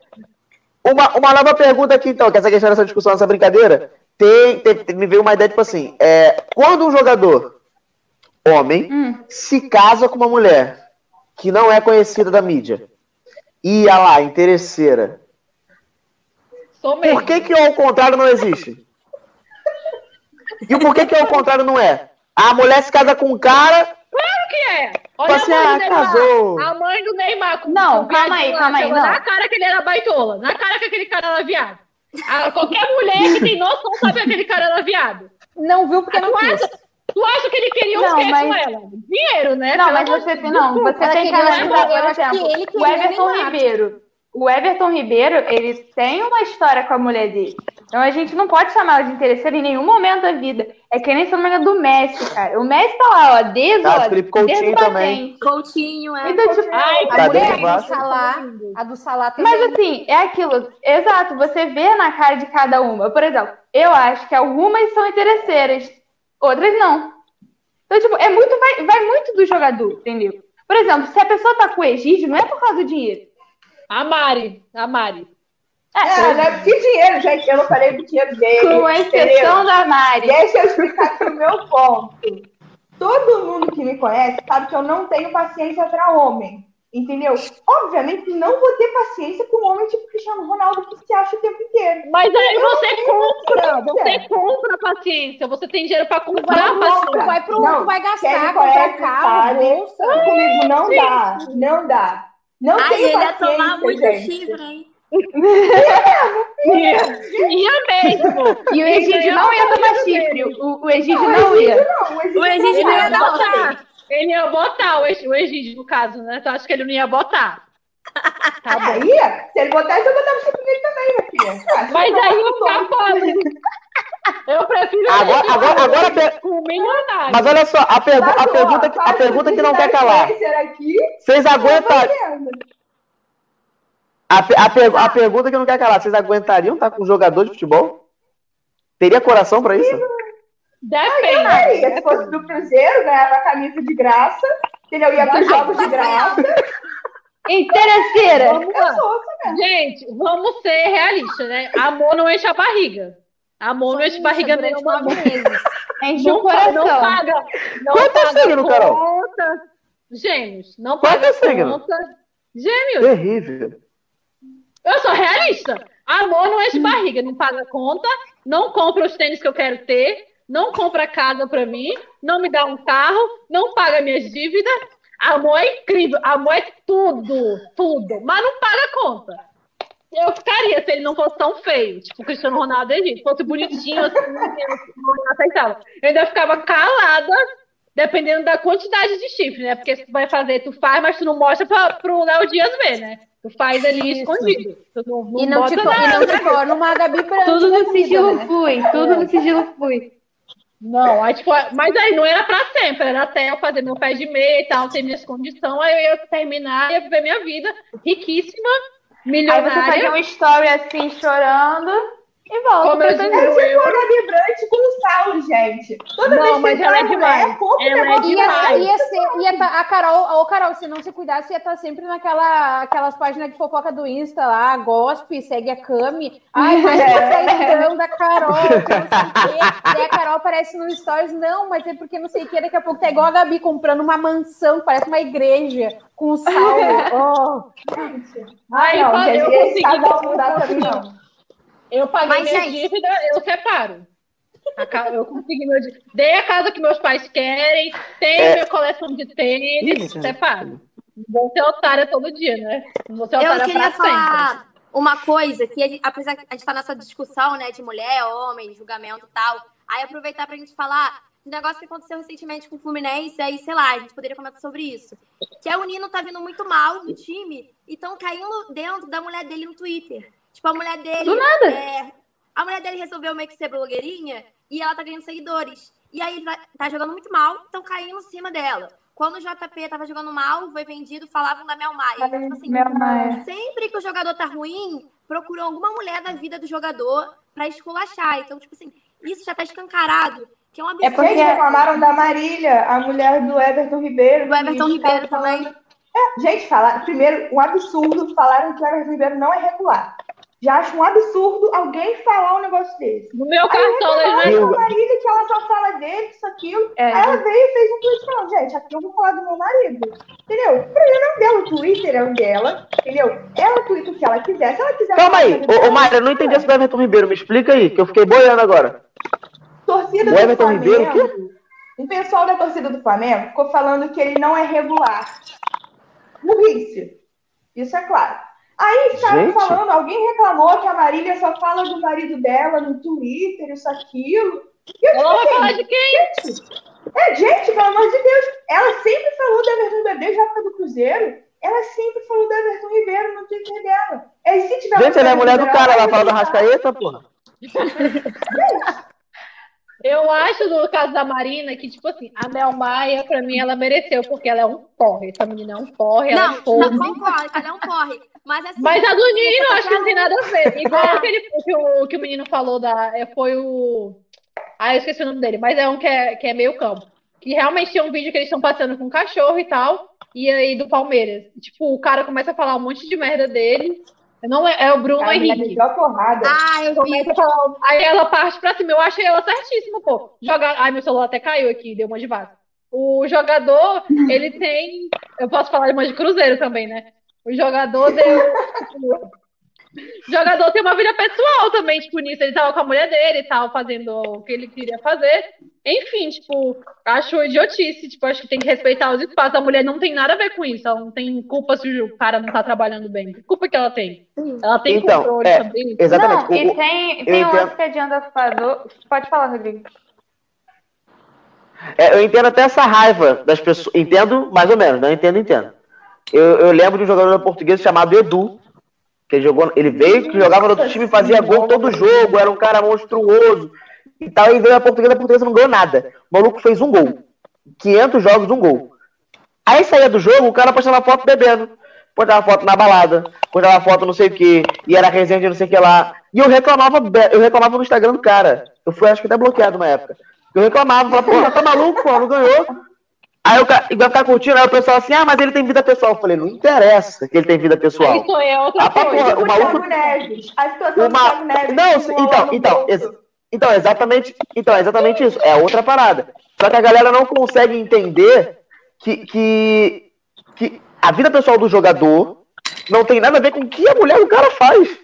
Uma, uma nova pergunta aqui, então, que essa questão dessa discussão, essa brincadeira, tem, tem- tem- me veio uma ideia, tipo assim, é, quando um jogador, homem, Hum. se casa com uma mulher que não é conhecida da mídia, e a lá, interesseira, por que que ao contrário não existe? E por que que ao contrário não é? A mulher se casa com um cara, Claro que é. Olha Assim, a mãe ah, do Neymar. casou. A mãe do Neymar. Com, Não, com calma aí, lá, calma aí, não. Na cara que ele era baitola. Na cara que aquele cara era viado. Ah, qualquer mulher que tem noção sabe que aquele cara era viado. Não viu porque não Tu quis. acha, tu acha que ele queria Não, o quê com mas- ela? Dinheiro, né? Não, mas você não, você tem que lembrar, por que exemplo, o Everton. Ribeiro. O Everton Ribeiro, ele tem uma história com a mulher dele. Então a gente não pode chamar ela de interesseira em nenhum momento da vida. É que nem se não me engano do Messi, cara. O Messi tá lá, ó, desde, Tá, ó, Felipe Coutinho desde também. Coutinho, é. Então, tipo, Ai, A Tá mulher do baixo. Salah, a do Salah também. Mas assim, é aquilo. Exato, você vê na cara de cada uma. Por exemplo, eu acho que algumas são interesseiras, outras não. Então, tipo, é muito, vai, vai muito do jogador, entendeu? Por exemplo, se a pessoa tá com o Egídio, não é por causa do dinheiro. A Mari. A Mari. É, né? Que dinheiro, gente. Eu não falei do dinheiro dele. Com exceção da Mari. Deixa eu explicar aqui o meu ponto. Todo mundo que me conhece sabe que eu não tenho paciência para homem. Entendeu? Obviamente, não vou ter paciência com um homem tipo Cristiano Ronaldo que se acha o tempo inteiro. Mas aí você compra. Você compra a paciência. Você tem dinheiro pra comprar Vai, a tu paciência. vai, pro, Não, vai gastar, comprar carro, bolsa. Comigo não dá. Não dá. Não Ai, tenho ele ia tomar muito gente. chifre, hein? Ia, ia mesmo. E o Egídio não ia tomar chifre. O, o Egídio não ia. Não, o O Egídio não ia botar. Ele ia botar o Egídio, no caso, né? Tu acha que ele não ia botar? Tá bom. Aí, se ele botasse, eu botava o chifre nele também, minha filha. Ah, Mas aí eu ficar pobre. Eu prefiro Agora- agora- agora per- com o milionário. Mas olha só, a, pergu- a pergunta, que- a pergunta que não quer calar. Aqui, Vocês aguentam. A, a, per- a pergunta que não quer calar, vocês aguentariam estar com um jogador de futebol? Teria coração pra isso? Depende. Aí, se fosse do Cruzeiro, ganhava a camisa de graça, entendeu? Ia para jogos de graça. Interesseira. Vamos Eu Gente, vamos ser realistas, né? Amor não enche a barriga. Amor não enche a barriga nenhuma. nove meses. Enche o pa- não coração. paga. Não Quanto é paga signo, Carol? Gêmeos. Não Quanto paga é signo? conta. Gêmeos. Terrível. Eu sou realista. Amor não enche barriga, não paga conta, não compra os tênis que eu quero ter, não compra casa pra mim, não me dá um carro, não paga minhas dívidas. Amor é incrível, amor é tudo, tudo, mas não paga conta. Eu ficaria se ele não fosse tão feio, tipo o Cristiano Ronaldo Egito, fosse bonitinho, assim, eu aceitava. Eu ainda ficava calada, dependendo da quantidade de chifre, né? Porque se tu vai fazer, tu faz, mas tu não mostra pra, pro Léo Dias ver, né? Tu faz ali Isso. escondido. Tu não, não E não, bota te, nada. e não te torna uma Gabi Branco. Tudo no sigilo né? fui. Tudo no sigilo fui. Não, aí, tipo, mas aí não era pra sempre, era até eu fazer meu pé de meia e tal, ter minhas condições, aí eu ia terminar, ia viver minha vida riquíssima Milionária. Aí você faz um story assim, chorando, e volta. Como eu digo, é tipo a Gabi Brant com o Saulo, gente. Toda não, mas ela é demais. É ela é demais. Ia, ser, ia tá, a Carol, ô Carol, se não se cuidasse, ia estar tá sempre naquela aquelas páginas de fofoca do Insta lá, Gospe, segue a Cami. Ai, mas é então da Carol, não sei o quê. E a Carol aparece no Stories, não, mas é porque não sei o que, daqui a pouco tá igual a Gabi comprando uma mansão, parece uma igreja, com o Saulo. Oh. Ai, não, gente, eu consegui cada um dá também não. Eu paguei Mas, minha gente... dívida, eu separo. Eu consegui meu Dei a casa que meus pais querem, tenho é... minha coleção de tênis, Ih, separo. Vou ser otária todo dia, né? Vou ser otária eu queria falar sempre. uma coisa, que apesar de a gente estar tá nessa discussão, né, de mulher, homem, julgamento e tal, aí aproveitar pra gente falar um negócio que aconteceu recentemente com o Fluminense, aí, sei lá, a gente poderia comentar sobre isso. Que é o Nino tá vindo muito mal no time e estão caindo dentro da mulher dele no Twitter. Tipo, a mulher dele. Do nada. É, a mulher dele resolveu meio que ser blogueirinha e ela tá ganhando seguidores. E aí ele tá jogando muito mal, estão caindo em cima dela. Quando o JP tava jogando mal, foi vendido, falavam da Mel Maia. Tipo assim, Mel Maia. sempre que o jogador tá ruim, procurou alguma mulher da vida do jogador pra esculachar. Então, tipo assim, isso já tá escancarado. Que é um absurdo. É porque reclamaram da Marília, a mulher do Everton Ribeiro. Do Everton Ribeiro também. É, gente, falaram, primeiro, um absurdo, falaram que o Everton Ribeiro não é regular. Já acho um absurdo alguém falar um negócio desse. No meu cartão, né? Meu marido que ela só fala dele, isso, aquilo. É. Aí ela veio e fez um tweet falando, gente, aqui eu vou falar do meu marido. Entendeu? O problema não é dela, o Twitter é o dela, entendeu? Ela twitta o que ela quiser. Se ela quiser. Calma aí, ô, ô Mayra, eu não entendi esse do Everton Ribeiro. Me explica aí, que eu fiquei boiando agora. Torcida o do Everton Flamengo, Ribeiro, o Um pessoal da torcida do Flamengo ficou falando que ele não é regular. Burrice. Isso é claro. Aí estavam falando, alguém reclamou que a Marília só fala do marido dela no Twitter, isso, aquilo. E eu, Ela vai falar de quem? Gente, é, gente, pelo amor de Deus. Ela sempre falou do Everton Ribeiro desde a época do Cruzeiro. Ela sempre falou do Everton Ribeiro no Twitter dela. É, se tiver gente, ela é mulher do cara, ela fala da Rascaeta, porra. Eu acho, no caso da Marina, que, tipo assim, a Mel Maia, pra mim, ela mereceu, porque ela é um porre. Essa menina é um porre. Não, ela é um não concordo, ela é um porre. Mas, assim, Mas a do Nino, acho que não tem nada a ver. Igual aquele que o, que o menino falou, da, é, foi o. Ah, eu esqueci o nome dele, mas é um que é, que é meio campo. Que realmente tem um vídeo que eles estão passando com um cachorro e tal. E aí do Palmeiras. Tipo, o cara começa a falar um monte de merda dele. Não é, é o Bruno Ai, Henrique. Ah, eu vi. Falar, aí ela parte pra cima. Eu achei ela certíssima, pô. Jogar. Ai, meu celular até caiu aqui, deu uma de vaso. O jogador, ele tem. Eu posso falar de uma de Cruzeiro também, né? O jogador deu. O jogador tem uma vida pessoal também, tipo, nisso. Ele tava com a mulher dele e tal, fazendo o que ele queria fazer. Enfim, tipo, acho idiotice. Tipo, acho que tem que respeitar os espaços. A mulher não tem nada a ver com isso. Ela não tem culpa se o cara não tá trabalhando bem. Que culpa que ela tem? Ela tem então, controle é, também. Exatamente. Não, e tem, tem um outro que adianta fazer. Pode falar, Rodrigo. É, eu entendo até essa raiva das pessoas. Entendo mais ou menos, não entendo, entendo. Eu, eu lembro de um jogador português chamado Edu, que ele, jogou, ele veio, que jogava no outro time, fazia gol todo jogo, era um cara monstruoso e tal, e veio a portuguesa, a portuguesa não ganhou nada. O maluco fez um gol. 500 jogos, um gol. Aí saía do jogo, o cara postava foto bebendo. Postava foto na balada, postava foto não sei o que, e era resenha não sei o que lá. E eu reclamava, eu reclamava no Instagram do cara. Eu fui, acho que até bloqueado uma época. Eu reclamava, falava, pô, tá maluco, pô, não ganhou. Aí cara vai ficar curtindo, aí o pessoal assim, ah, mas ele tem vida pessoal. Eu falei, não interessa que ele tem vida pessoal. Isso é outra ah, coisa. o maluco... Neves. A situação uma... do Neves. Não, então, então, ex... então, exatamente, então, é exatamente isso. É outra parada. Só que a galera não consegue entender que, que, que a vida pessoal do jogador não tem nada a ver com o que a mulher do cara faz.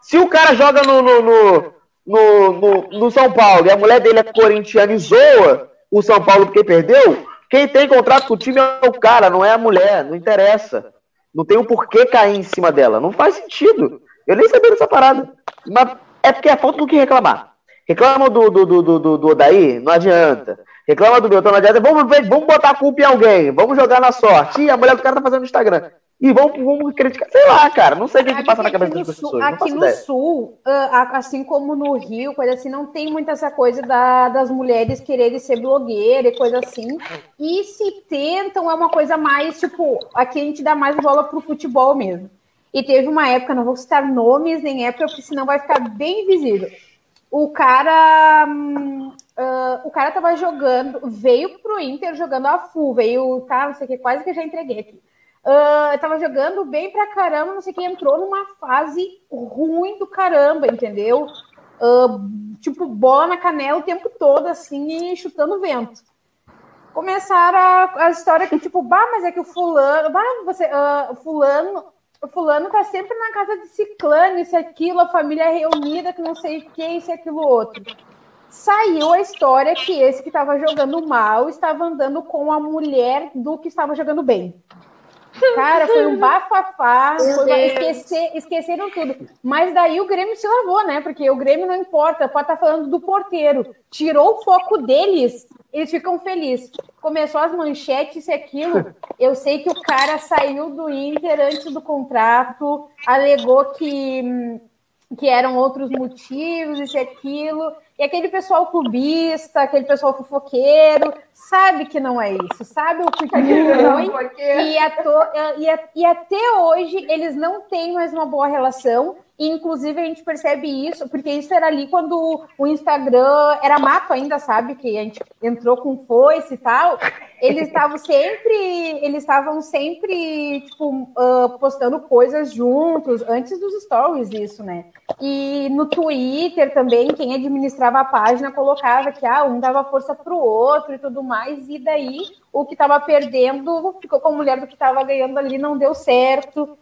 Se o cara joga no, no, no, no, no, no São Paulo e a mulher dele é corintiana e zoa o São Paulo porque perdeu, quem tem contrato com o time é o cara, não é a mulher, não interessa. Não tem o um porquê cair em cima dela. Não faz sentido. Eu nem sabia dessa parada. Mas é porque é falta do que reclamar. Reclama do, do, do, do, do Odaí, não adianta. Reclama do Beltrão, não adianta. Vamos, vamos botar a culpa em alguém. Vamos jogar na sorte. Ih, a mulher do cara tá fazendo no Instagram e vão, vão criticar. Sei lá, cara, não sei o que, que passa na cabeça das pessoas. Aqui no sul, ah, assim como no Rio, coisa assim, não tem muito essa coisa da, das mulheres quererem ser blogueira e coisa assim. E se tentam, é uma coisa mais, tipo, aqui a gente dá mais bola pro futebol mesmo. E teve uma época, não vou citar nomes nem época, porque senão vai ficar bem visível. O cara. Uh, o cara tava jogando, veio pro Inter jogando a full, veio, tá, não sei o que, quase que eu já entreguei aqui. Uh, tava jogando bem pra caramba, não sei o que, entrou numa fase ruim do caramba, entendeu? Uh, tipo, bola na canela o tempo todo, assim, e chutando vento. Começaram a, a história que, tipo, bah, mas é que o fulano, bah, você, uh, fulano, fulano tá sempre na casa de ciclano, isso, aquilo, a família reunida, que não sei o que, isso, aquilo, outro. Saiu a história que esse que estava jogando mal estava andando com a mulher do que estava jogando bem. Cara, foi um bafafá, foi esquecer, esqueceram tudo. Mas daí o Grêmio se lavou, né? Porque o Grêmio não importa, pode estar tá falando do porteiro. Tirou o foco deles, eles ficam felizes. Começou as manchetes e aquilo. Eu sei que o cara saiu do Inter antes do contrato, alegou que, que eram outros motivos, isso e aquilo. E aquele pessoal clubista, aquele pessoal fofoqueiro, sabe que não é isso, sabe o que foi. E, e, e até hoje eles não têm mais uma boa relação. E, inclusive, a gente percebe isso, porque isso era ali quando o Instagram era mato ainda, sabe? Que a gente entrou com foice e tal. Eles estavam sempre, eles estavam sempre, tipo, uh, postando coisas juntos, antes dos stories, isso, né? E no Twitter também, quem administrava a página colocava que ah, um dava força pro outro e tudo mais, e daí o que estava perdendo ficou com a mulher do que estava ganhando ali, não deu certo.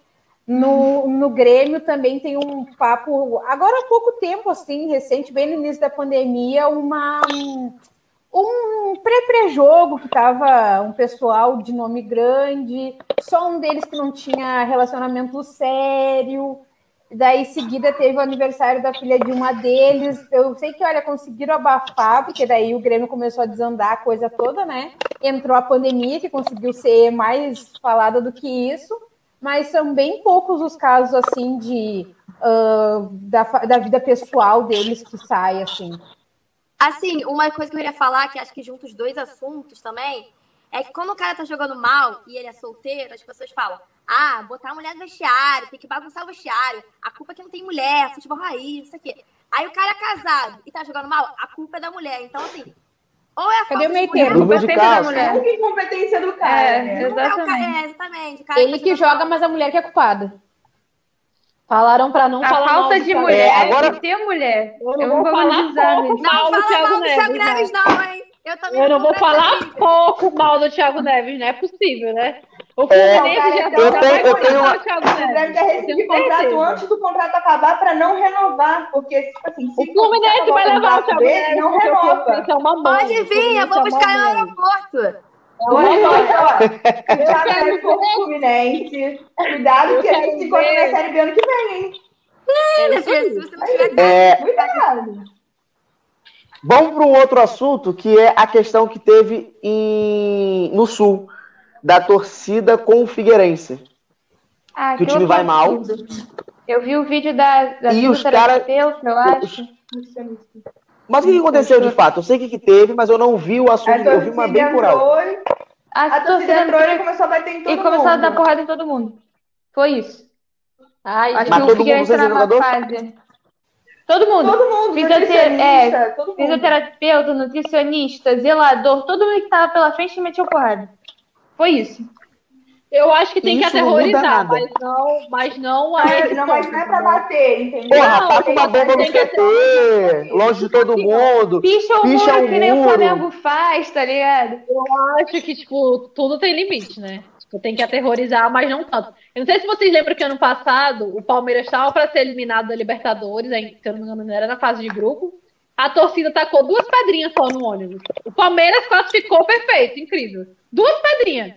No, no Grêmio também tem um papo, agora há pouco tempo, assim, recente, bem no início da pandemia, uma, um pré-pré-jogo que tava um pessoal de nome grande, só um deles que não tinha relacionamento sério. Daí, em seguida, teve o aniversário da filha de uma deles. Eu sei que, olha, conseguiram abafar, porque daí o Grêmio começou a desandar a coisa toda, né? Entrou a pandemia, que conseguiu ser mais falada do que isso mas são bem poucos os casos assim de uh, da, da vida pessoal deles que sai assim. Assim, uma coisa que eu queria falar, que acho que junta os dois assuntos também, é que quando o cara tá jogando mal e ele é solteiro, as pessoas falam: ah, botar a mulher no vestiário, tem que bagunçar o vestiário, a culpa é que não tem mulher, futebol raiz, isso aqui. Aí o cara é casado e tá jogando mal, a culpa é da mulher. Então, assim, ou é a Cadê o meio termo? da mulher. É incompetência do cara. É, né? exatamente. É, exatamente. Cara Ele que joga, mas a mulher que é culpada. Falaram para não a falar falta mal de mulher é, agora... de ter mulher. Eu não, eu vou, vou falar pouco mal do Thiago Neves. Neves não, hein? Eu, também eu não vou falar pouco mal do Thiago Neves, não é possível, né? O Fluminense é, já eu tenho, eu tenho uma... o Neves. Deve ter recebido contrato antes do contrato acabar para não renovar, porque tipo assim, se o Fluminense vai levar o Thiago Neves, não renova. É uma Pode vir, eu vou buscar no aeroporto. Já quero for Fluminense. Cuidado que a gente se encontra na Série B ano que vem, hein? É, se você não tiver é... Cuidado. Vamos para um outro assunto, que é a questão que teve em... no Sul, da torcida com o Figueirense. Ah, que o time vai mal. Eu vi o vídeo da, da e os caras, eu acho. Mas o que aconteceu de fato? Eu sei o que teve, mas eu não vi o assunto. Eu vi uma bem por alto. A, a torcida entrou e começou a bater em todo mundo. E começou a dar porrada em todo mundo. Foi isso. Ai, Acho mas que o Figueirense estava numa fase. Todo mundo. Todo mundo. Fisioter é, todo mundo. Fisioterapeuta, nutricionista, zelador, todo mundo que estava pela frente meteu porrada. Foi isso. Eu acho que tem isso que aterrorizar, mas não, mas não é. Não, mas não é pra bater, entendeu? Porra, com uma bomba no CT, longe de todo mundo. Picha o picha muro, que nem o Flamengo faz, tá ligado? Eu acho que, tipo, tudo tem limite, né? Tipo, tem que aterrorizar, mas não tanto. Eu não sei se vocês lembram que ano passado o Palmeiras estava para ser eliminado da Libertadores, se eu não me engano, não era na fase de grupo. A torcida tacou duas pedrinhas só no ônibus. O Palmeiras classificou perfeito, incrível. Duas pedrinhas.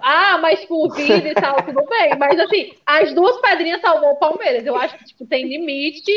Ah, mas por vida e tal, tudo bem. Mas assim, as duas pedrinhas salvou o Palmeiras. Eu acho que tipo, tem limite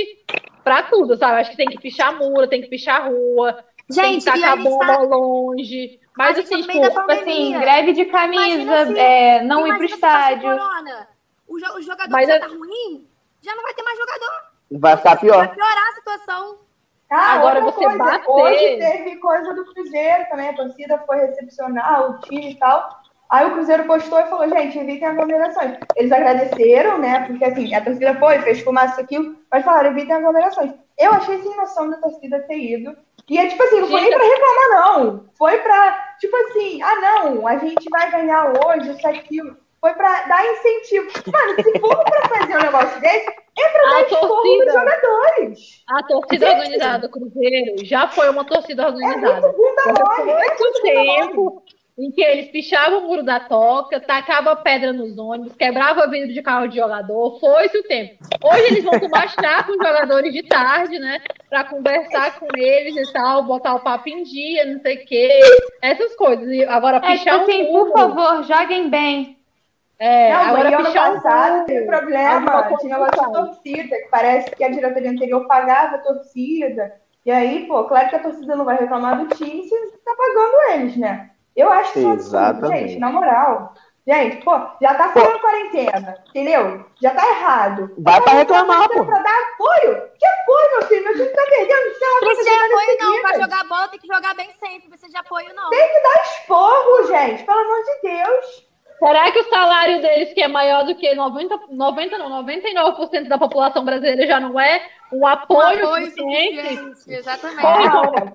pra tudo, sabe? Acho que tem que pichar muro, tem que pichar rua, gente, tem que tacar a bomba tá... longe. Mas assim, tipo, tipo assim, greve de camisa, se, é, não ir pro estádio. Corona, o, jo o jogador mas já tá ruim, já não vai ter mais jogador. Vai ficar pior. Vai piorar a situação. Ah, Agora você coisa, bater. Hoje teve coisa do Cruzeiro também, a torcida foi recepcionar o time e tal. Aí o Cruzeiro postou e falou, gente, evitem aglomerações. Eles agradeceram, né? Porque assim, a torcida foi, fez fumaça aquilo, mas falaram, evitem aglomerações. Eu achei sem noção da torcida ter ido. E é tipo assim, não foi nem pra reclamar, não. Foi pra, tipo assim, ah não, a gente vai ganhar hoje, isso, aquilo. Foi pra dar incentivo. Mano, se for pra fazer um negócio desse, é pra a dar torcida, dos jogadores. A torcida gente, organizada do Cruzeiro já foi uma torcida organizada. É muito, muito tempo em que eles pichavam o muro da toca, tacavam pedra nos ônibus, quebravam vidro de carro de jogador, foi-se o tempo. Hoje eles vão tomar chá com os jogadores de tarde, né, para conversar com eles e tal, botar o papo em dia, não sei o quê, essas coisas. E agora, é, pichar tipo assim, um muro... por favor, joguem bem. É, não, agora um passado, teve problema, tinha de torcida, que parece que a diretoria anterior pagava a torcida, e aí, pô, claro que a torcida não vai reclamar do time se tá pagando eles, né? Eu acho que Exatamente. gente, na moral. Gente, pô, já tá fazendo quarentena, entendeu? Já tá errado. Vai pra reclamar, pô. Pra dar apoio? Que apoio, meu filho? Meu time tá perdendo. Sei lá, precisa de apoio, não. Pra jogar bola tem que jogar bem sempre. Precisa de apoio, não. Tem que dar esporro, gente. Pelo amor de Deus. Será que o salário deles, que é maior do que 90, 90 não, 99% da população brasileira, já não é um apoio, um apoio suficiente? Exatamente.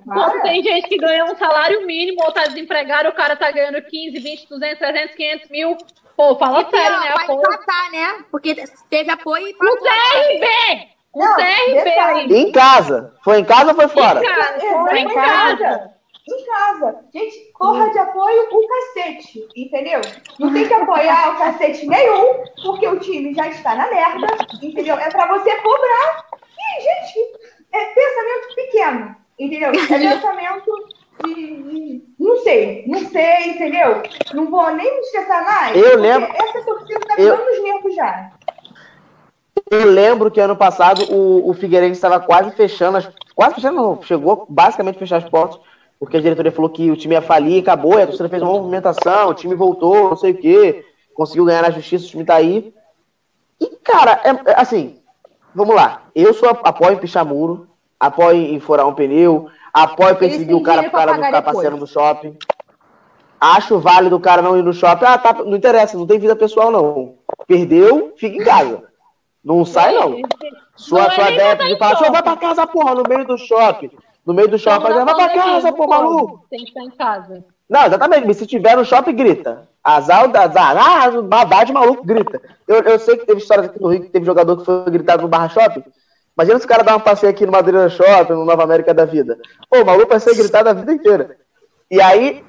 Quando tem gente que ganha um salário mínimo ou tá desempregado, o cara tá ganhando 15, 20, 200, 300, 500 mil. Pô, fala e sério, né? Vai apoio. empatar, né? Porque teve apoio para o CRB! O CRB! Em casa. Foi em casa ou foi fora? Em casa. Foi em casa em casa. Gente, porra de apoio o cacete, entendeu? Não tem que apoiar o cacete nenhum, porque o time já está na merda, entendeu? É para você cobrar. E, gente, é pensamento pequeno, entendeu? É pensamento de, Não sei, não sei, entendeu? Não vou nem me estressar mais. Eu lembro. Essa torcida tá eu... dando os nervos já. Eu lembro que ano passado o, o Figueirense estava quase fechando as. Quase fechando, não, chegou basicamente a fechar as portas porque a diretoria falou que o time ia falir, acabou, e a torcida fez uma movimentação, o time voltou, não sei o quê, conseguiu ganhar na justiça, o time tá aí. E, cara, é, é assim, vamos lá. Eu sou apoio em pichar muro, apoio em furar um pneu, apoio perseguir o cara pro cara não ficar passeando no shopping. Acho válido o cara não ir no shopping. Ah, tá, não interessa, não tem vida pessoal, não. Perdeu, fica em casa. Não sai, não. Sua, não sua é de falar, vai pra casa, porra, no meio do shopping no meio do shopping, vai pra casa, pô, maluco. Tem que estar em casa. Não, exatamente, mas se tiver no shopping, grita. Azar, azar, ah, maldade, maluco, grita. Eu, eu sei que teve histórias aqui no Rio que teve jogador que foi gritado no Barra Shopping. Imagina se o cara dá um passeio aqui no Madureira Shopping, no Nova América da Vida. Pô, o maluco vai ser gritado a vida inteira. E aí,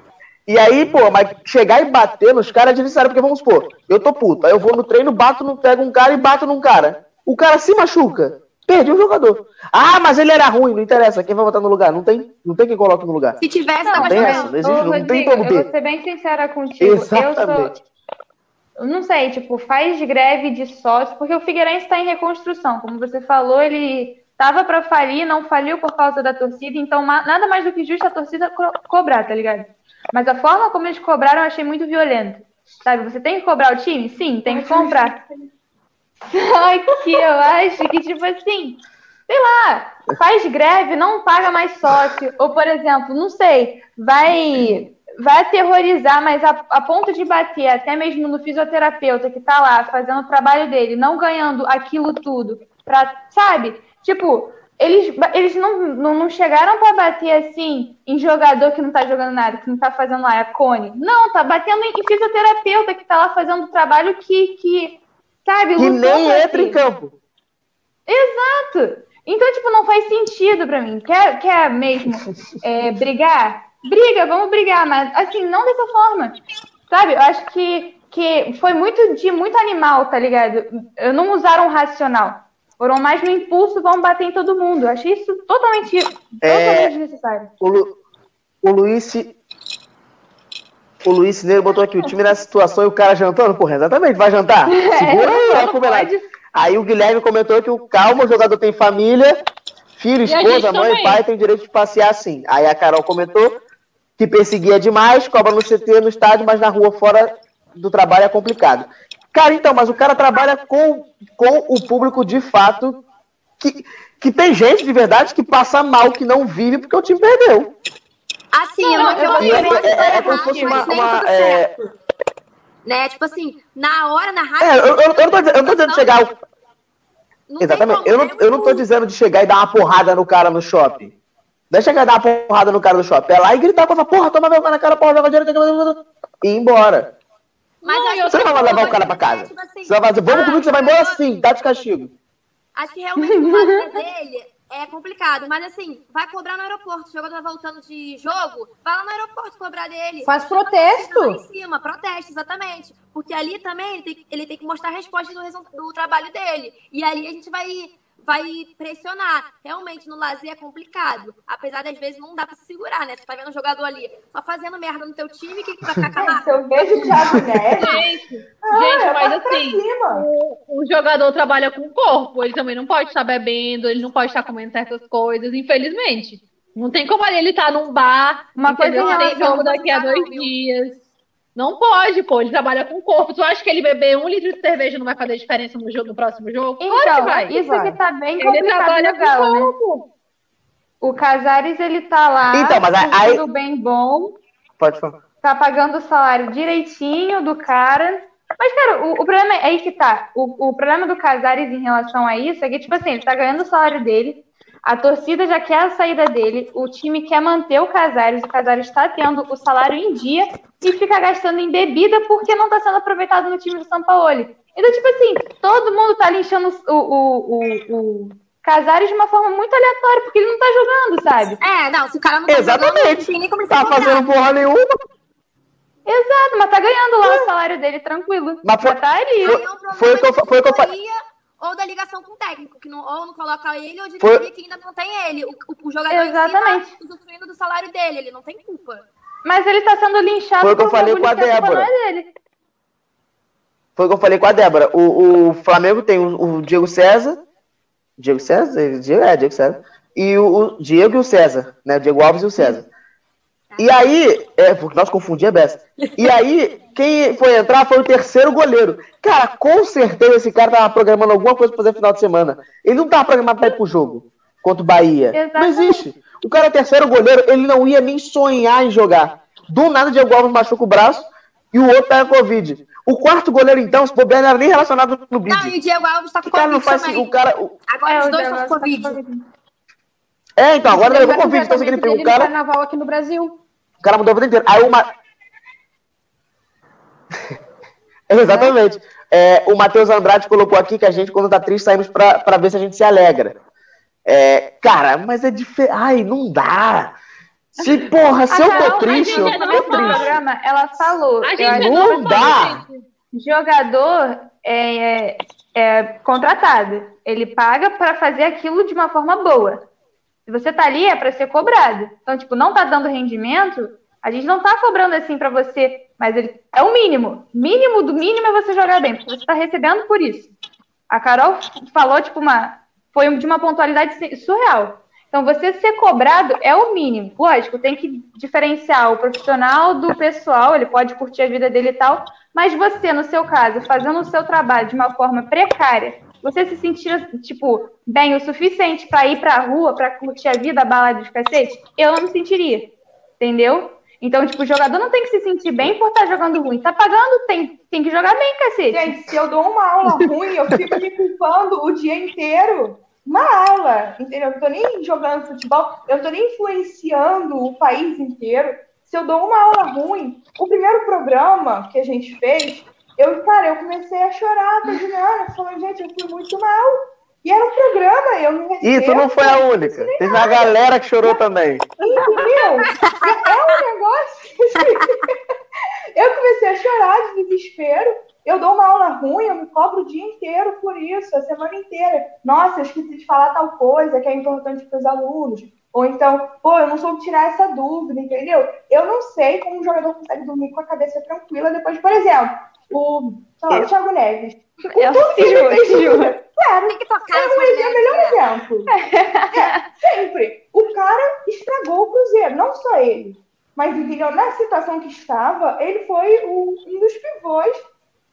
e aí, pô, mas chegar e bater nos caras é desnecessário, porque vamos supor, eu tô puto, aí eu vou no treino, bato, no, pego um cara e bato num cara. O cara se machuca. Perdi o jogador. Ah, mas ele era ruim, não interessa. Quem vai botar no lugar? Não tem, não tem quem coloque no lugar. Se tivesse, não, não tem essa, não existe, não tem como ter. Eu vou ser bem sincera contigo. Exatamente. Eu sou, não sei, tipo, faz greve de sócio, porque o Figueirense está em reconstrução. Como você falou, ele estava para falir, não faliu por causa da torcida, então nada mais do que justo a torcida co cobrar, tá ligado? Mas a forma como eles cobraram eu achei muito violento. Sabe, você tem que cobrar o time? Sim, tem que comprar. Que eu acho que, tipo assim, sei lá, faz greve, não paga mais sócio. Ou, por exemplo, não sei, vai vai aterrorizar, mas a, a, ponto de bater até mesmo no fisioterapeuta que tá lá fazendo o trabalho dele, não ganhando aquilo tudo, pra, sabe? Tipo, eles, eles não, não, não chegaram para bater assim em jogador que não tá jogando nada, que não tá fazendo lá, é cone. Não, tá batendo em fisioterapeuta que tá lá fazendo o trabalho que, que Sabe? Que nem entra em campo. Exato. Então, tipo, não faz sentido para mim. Quer, quer mesmo é, brigar? Briga, vamos brigar, mas assim, não dessa forma. Sabe? Eu acho que, que foi muito de muito animal, tá ligado? Eu não usaram racional. Foram mais no impulso, vão bater em todo mundo. Eu achei isso totalmente, é, totalmente desnecessário. O, Lu, o Luiz o Luiz Cineiro botou aqui o time nessa situação e o cara jantando. Porra, exatamente, vai jantar. Segura aí, é, combinado. Aí o Guilherme comentou que o calma, o jogador tem família, filho, esposa, mãe, também. pai, tem direito de passear assim. Aí a Carol comentou que perseguia demais, cobra no CT, no estádio, mas na rua fora do trabalho é complicado. Cara, então, mas o cara trabalha com, com o público de fato que, que tem gente de verdade que passa mal, que não vive porque o time perdeu. Assim, não, eu não, eu, é, é, é como se fosse uma. uma é, né? Tipo assim, na hora, na rádio. É, eu, eu, eu, não, tô, eu não tô dizendo de chegar. Não Exatamente. Eu não, eu não tô dizendo de chegar e dar uma porrada no cara no shopping. Não é chegar e dar uma porrada no cara no shopping. É lá e gritar com essa porra, toma meu na cara, porra, joga dinheiro, e ir embora. Mas não, você não vai levar o cara pra casa. Tipo assim, você vai dizer, vamos ah, comigo, você vai embora sim, dá de castigo. Acho que realmente o lazer dele é complicado, mas assim, vai cobrar no aeroporto. O jogador tá voltando de jogo, vai lá no aeroporto cobrar dele. Faz protesto. Lá em cima, protesto, exatamente. Porque ali também ele tem, ele tem que mostrar a resposta do, do trabalho dele. E ali a gente vai vai pressionar. Realmente, no lazer é complicado. Apesar de, às vezes, não dá pra se segurar, né? Você tá vendo um jogador ali só fazendo merda no teu time, que, que vai ficar calado? Se eu vejo o Thiago Neves... Gente, ah, gente mas assim, o, o, jogador trabalha com o corpo, ele também não pode estar bebendo, ele não pode estar comendo certas coisas, infelizmente. Não tem como ele estar num bar, uma coisa tem jogo daqui a dois dias. Não pode, pô. Ele trabalha com o corpo. Tu acha que ele beber um litro de cerveja não vai fazer diferença no, jogo, no próximo jogo? Então, claro que vai. isso vai. que tá bem complicado ele trabalha legal, com o né? corpo. O Casares, ele tá lá, então, mas aí... tudo bem bom. Pode falar. Tá pagando o salário direitinho do cara. Mas, cara, o, o problema é aí que tá. O, o problema do Casares em relação a isso é que, tipo assim, ele tá ganhando o salário dele, a torcida já quer a saída dele, o time quer manter o Casares, o Casares está tendo o salário em dia e fica gastando em bebida porque não está sendo aproveitado no time do São Paulo. Então, tipo assim, todo mundo tá linchando o, o, o, o Casares de uma forma muito aleatória, porque ele não tá jogando, sabe? É, não, se o cara não tá Exatamente. jogando, nem como tá fazendo porra nenhuma. Exato, mas tá ganhando lá o salário dele tranquilo. Mas foi, tá ali. Foi, foi, foi, foi o que eu falei ou da ligação com o técnico, que não, ou não coloca ele, ou de Foi... que ainda não tem ele. O, o, o jogador Exatamente. Tá usufruindo do salário dele, ele não tem culpa. Mas ele está sendo linchado Foi o que eu falei com a Débora. É Foi o que eu falei com a Débora. O, o Flamengo tem o, o Diego César. Diego César? É, Diego César. E o, o Diego e o César, né? O Diego Alves e o César. E aí, é, porque nós confundimos a beça. E aí, quem foi entrar foi o terceiro goleiro. Cara, com certeza esse cara tava programando alguma coisa pra fazer final de semana. Ele não tava programado pra ir pro jogo contra o Bahia. Exatamente. Não existe. O cara é terceiro goleiro, ele não ia nem sonhar em jogar. Do nada, Diego Alves machuca o braço e o outro pega Covid. O quarto goleiro, então, se bobear, não era nem relacionado no vídeo. Não, e o Diego Alves tá com Covid não faz. O cara, o... Agora é, os dois estão com Covid. Tá É, então, agora ele levou Covid. Então, significa o cara... carnaval aqui no Brasil. O cara mudou a vida inteira. Aí uma. Exatamente. É, o Matheus Andrade colocou aqui que a gente, quando tá triste, saímos pra, pra ver se a gente se alegra. É, cara, mas é diferente. Ai, não dá. Se, porra, se eu tô triste, eu tô triste. Programa, ela falou. A gente não dá. Jogador é, é, é contratado. Ele paga para fazer aquilo de uma forma boa. Se você tá ali, é para ser cobrado. Então, tipo, não tá dando rendimento, a gente não tá cobrando assim para você, mas ele é o mínimo. Mínimo do mínimo é você jogar bem, porque você tá recebendo por isso. A Carol falou, tipo, uma. Foi de uma pontualidade surreal. Então, você ser cobrado é o mínimo. Lógico, tem que diferenciar o profissional do pessoal, ele pode curtir a vida dele e tal, mas você, no seu caso, fazendo o seu trabalho de uma forma precária, você se sentir, tipo, bem o suficiente para ir pra rua, para curtir a vida, a balada de cacete? Eu não me sentiria. Entendeu? Então, tipo, o jogador não tem que se sentir bem por estar tá jogando ruim. Tá pagando, tem, tem que jogar bem, cacete. Gente, se eu dou uma aula ruim, eu fico me culpando o dia inteiro. Uma aula, entendeu? Eu não tô nem jogando futebol, eu não tô nem influenciando o país inteiro. Se eu dou uma aula ruim, o primeiro programa que a gente fez, eu, cara, eu comecei a chorar, tô Juliana, falando, gente, eu fui muito mal. E era um programa, eu me respeito. Isso não foi a única. Teve uma galera que chorou também. Entendeu? é um negócio. eu comecei a chorar de desespero. Eu dou uma aula ruim, eu me cobro o dia inteiro por isso, a semana inteira. Nossa, eu esqueci de falar tal coisa que é importante para os alunos. Ou então, pô, eu não soube tirar essa dúvida, entendeu? Eu não sei como um jogador consegue dormir com a cabeça tranquila depois, por exemplo, o, lá, o Thiago Neves. Com eu tudo que ele fez, claro, tem que tocar é o melhor exemplo. é, sempre. O cara estragou o Cruzeiro, não só ele. Mas, entendeu? Na situação que estava, ele foi o, um dos pivôs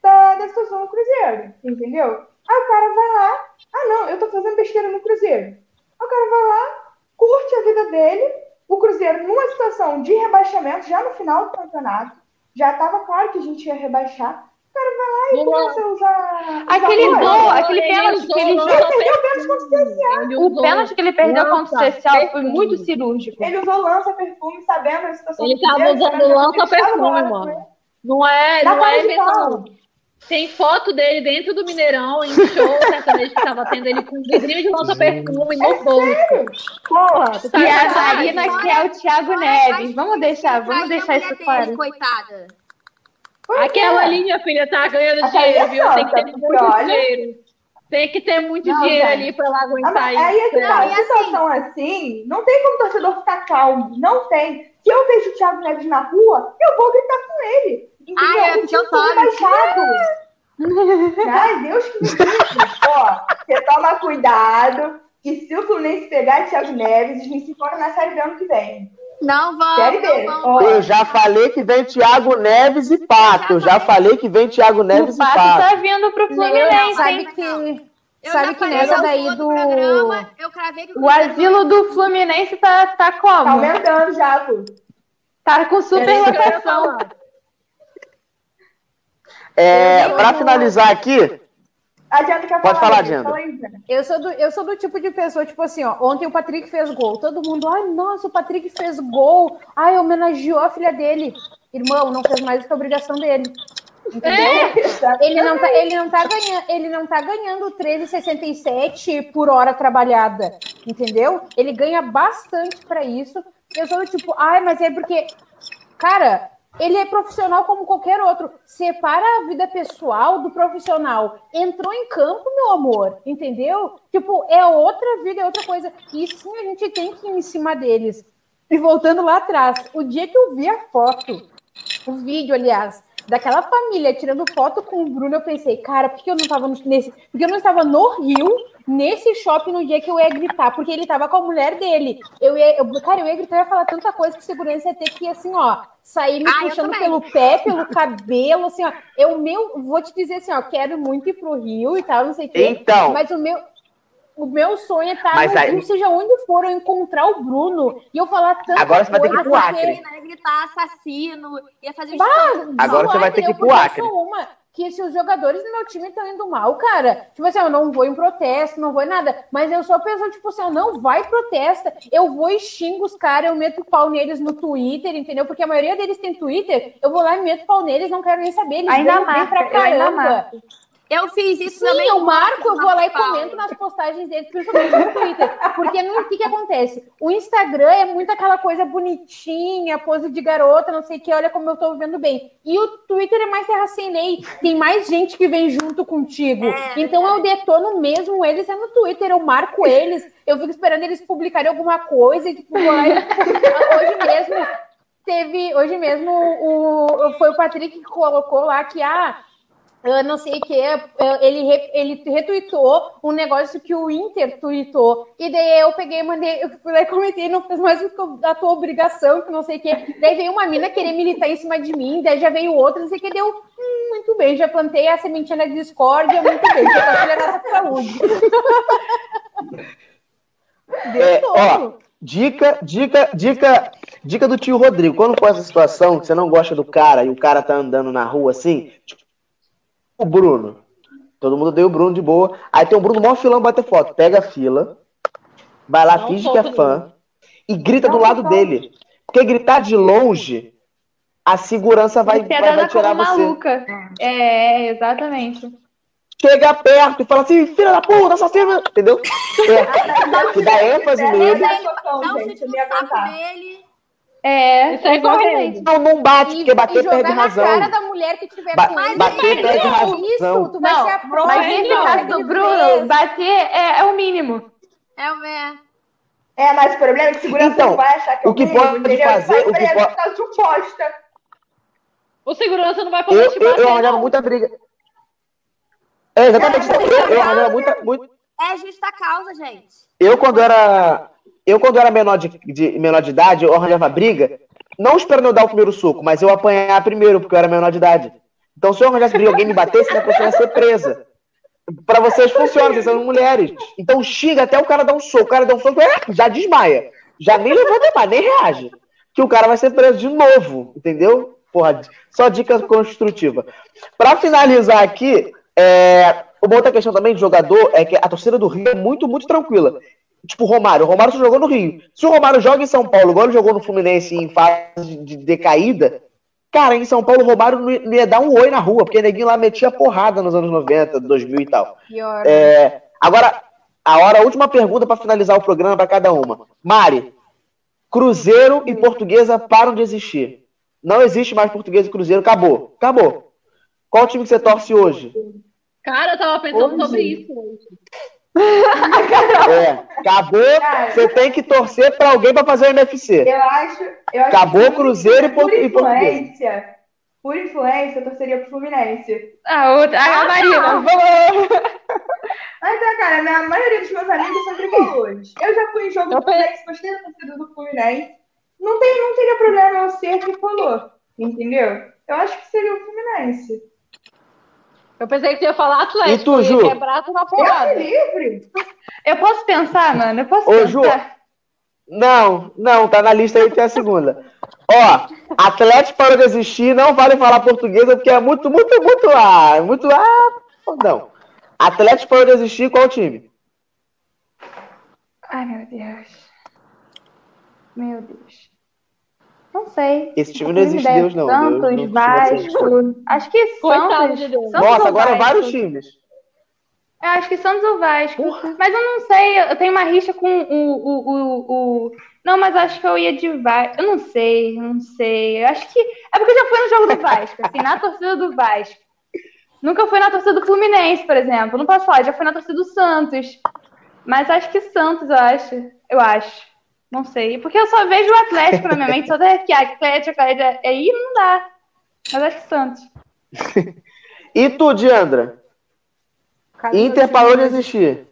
da, da situação do Cruzeiro, entendeu? Aí o cara vai lá, ah não, eu tô fazendo besteira no Cruzeiro. Aí o cara vai lá, curte a vida dele, o Cruzeiro numa situação de rebaixamento, já no final do campeonato, Já tava claro que a gente ia rebaixar. O cara vai lá e começa a usar. Aquele gol, aquele pênalti que ele usou jogou. Ele perdeu pênalti contra o CSA. O pênalti que ele perdeu contra o social foi muito cirúrgico. Ele usou lança-perfume, sabendo a situação Ele do tava Cruzeiro, usando lança-perfume, mano. Não é, não é invenção. Tem foto dele dentro do Mineirão, em show sertanejo que tava tendo ele com um vidrinho de lança-perfume no bolso. Porra, tu tá E a? Marina, que é o Thiago Neves. Vamos deixar, vamos deixar isso claro. Coitada. Aquela é. ali, minha filha, tá ganhando dinheiro, é viu? Tem que ter muito dinheiro. Tem que ter muito Não, dinheiro gente. ali pra ela Ah, aguentar mas Aí é que isso. tá, Não, e a situação assim, não tem como o torcedor ficar calmo. Não tem. Se eu vejo o Thiago Neves na rua, eu vou gritar com ele. Ah, é, O porque eu tomo. Ai, Deus que me livre. Ó, você toma cuidado. Que se o Fluminense pegar Thiago Neves, eles me ficam na série do ano que vem. Não vão, Série B. não vão. Ó, Eu já falei que vem Thiago Neves e Pato. Eu já falei que vem Thiago Neves O e Pato Pato. tá vindo pro Fluminense, sabe hein? que, Eu sabe que nessa daí do. programa, eu cravei que O asilo do Fluminense tá, tá tá como? aumentando já, pô. Tá com super lotação. É, pra finalizar aqui, A Diana quer Pode falar. Diana. Fala aí, Diana. Eu sou, do, eu sou do tipo de pessoa, tipo assim, ó. Ontem o Patrick fez gol. Todo mundo, ai, nossa, o Patrick fez gol. Ai, homenageou a filha dele. Irmão, não fez mais do que a obrigação dele. Entendeu? Ele não tá, ele não tá ganhando, ele não tá ganhando 13,67 por hora trabalhada, entendeu? Ele ganha bastante pra isso. Eu sou do tipo, ai, mas é porque, cara, ele é profissional como qualquer outro. Separa a vida pessoal do profissional. Entrou em campo, meu amor, entendeu? Tipo, é outra vida, é outra coisa. E sim, a gente tem que ir em cima deles. E voltando lá atrás, o dia que eu vi a foto, o vídeo, aliás, daquela família tirando foto com o Bruno, eu pensei, cara, por que eu não estava nesse. Porque eu não estava no Rio, nesse shopping, no dia que eu ia gritar, porque ele estava com a mulher dele. Eu ia, eu, cara, eu ia gritar, eu ia falar tanta coisa que segurança ia ter que, assim, ó, sair me Ah, puxando pelo pé, pelo cabelo, assim, ó. Eu meu, vou te dizer assim, ó, quero muito ir pro Rio e tal, não sei o quê. Então. Mas o meu. O meu sonho é estar Mas no aí- seja onde for, eu encontrar o Bruno e eu falar tanta Agora você vai ter que ir coisa, pro Acre. Ia gritar assassino, ia fazer Bah, Agora você vai ter que ir eu pro Acre. sou uma que se os jogadores do meu time estão indo mal, cara, tipo assim, eu não vou em protesto, não vou em nada, mas eu sou a pessoa, tipo assim, eu não vai protesta, eu vou e xingo os caras, eu meto pau neles no Twitter, entendeu? Porque a maioria deles tem Twitter, eu vou lá e meto pau neles, não quero nem saber, eles Ainda marca, pra caramba. Eu fiz isso Sim, também. eu marco, eu vou lá e comento nas postagens deles, principalmente no Twitter. Porque o que, que acontece? O Instagram é muito aquela coisa bonitinha, pose de garota, não sei o que, olha como eu tô vivendo bem. E o Twitter é mais terra sem lei. Tem mais gente que vem junto contigo. É, então eu detono mesmo eles é no Twitter, eu marco eles, eu fico esperando eles publicarem alguma coisa, e, tipo, lá hoje mesmo. Teve, hoje mesmo, o, foi o Patrick que colocou lá que, ah, eu não sei o que, ele, re- ele retweetou um negócio que o Inter tweetou, e daí eu peguei e mandei, eu fui lá e comentei, não fez mais a tua obrigação, que não sei o que. Daí veio uma mina querer militar em cima de mim, daí já veio outra, não sei o que, deu, hum, muito bem, já plantei a sementinha da discórdia, muito bem, já tá filha saúde. Deu É, ó, dica, dica, dica, dica do tio Rodrigo. Quando for essa situação que você não gosta do cara e o cara tá andando na rua assim, tipo, o Bruno. Todo mundo deu o Bruno de boa. Aí tem o Bruno mó filão bater foto. Pega a fila, vai lá, Não finge que é fã e grita do Não, lado não. dele. Porque gritar de longe, a segurança vai, é vai, vai tirar como você. maluca. É, exatamente. Chega perto e fala assim, filha da puta, assassino, entendeu? É, que dá ênfase É, nele. é Dá um gente, chute eu no saco dele. É, Isso aí exatamente. Não, não bate, porque bater e jogar perde na razão. cara da mulher que tiver Ba- com ele. bater Mas perde é razão. Isso, tu vai Não, ser a prova. Mas nesse caso do Bruno, bater é, é o mínimo. É o é. É, mas o problema é que segurança Então, não vai achar que o que eu ganho, pode entendeu? fazer- Vai o que pode- por causa de um bosta. O segurança não vai poder Eu, te eu, bater, eu arranjava não. muita briga. É, exatamente. Eu, eu arranjava muita, muito. É justa causa, gente. Eu, quando era. Eu, quando era menor de, de- menor de idade, eu arranjava briga, não esperando eu dar o primeiro soco, mas eu apanhar primeiro, porque eu era menor de idade. Então, se eu arranjasse briga e alguém me batesse, minha pessoa ia ser presa. Pra vocês funciona, vocês são mulheres. Então xinga até o cara dar um soco. O cara dá um soco, é, já desmaia. Já nem levanta mais, nem reage. Que o cara vai ser preso de novo, entendeu? porra, só dica construtiva. Para finalizar aqui, é, uma outra questão também de jogador é que a torcida do Rio é muito, muito tranquila. Tipo o Romário. O Romário só jogou no Rio. Se o Romário joga em São Paulo, igual ele jogou no Fluminense em fase de decaída, cara, em São Paulo o Romário não ia dar um oi na rua, porque o neguinho lá metia porrada nos anos 90, 2000 e tal. Pior, é, agora, a hora, a última pergunta para finalizar o programa para cada uma. Mari, Cruzeiro e Portuguesa param de existir. Não existe mais Portuguesa e Cruzeiro, acabou. Acabou. Qual time que você torce hoje? Cara, eu tava pensando hoje. sobre isso hoje. É, acabou. Você tem que torcer para alguém para fazer o NFC. Eu acho. Eu acho acabou Cruzeiro e, por, e Portuguesa. Por influência, eu torceria pro Fluminense. A outra, a ah, Marina, Mas é, cara, a maioria dos meus amigos são tricolores. Eu já fui em jogo do Fluminense, gostei da torcida do Fluminense. Não, tem, não teria problema eu ser tricolor, entendeu? Eu acho que seria o Fluminense. Eu pensei que você ia falar Atlético. E tu, Ju? Quebrar uma porrada. Eu livre. Eu posso pensar, mano? Eu posso Ô, pensar. Ju, não, não, tá na lista aí que é a segunda. Ó, Atlético parou de existir, não vale falar portuguesa porque é muito, muito, muito ah, muito ah, não. Atlético parou de existir, qual time? Ai, meu Deus. Meu Deus. Não sei. Esse time não existe Deus, não. Santos, Deus, não Vasco. Acho que Santos. De Deus. Santos Nossa, agora vários times. Eu acho que Santos ou Vasco. Mas eu não sei, eu tenho uma rixa com o, o, o, o... Não, mas acho que eu ia de Vasco. Eu não sei, não sei. Eu acho que. É porque eu já fui no jogo do Vasco, assim, na torcida do Vasco. Nunca fui na torcida do Fluminense, por exemplo. Não posso falar, já fui na torcida do Santos. Mas acho que Santos, eu acho. Eu acho. Não sei. Porque eu só vejo o Atlético na minha mente, só até que Atlético, Atlético. Aí não dá. Mas acho que Santos. e tu, Diandra? Inter parou de existir.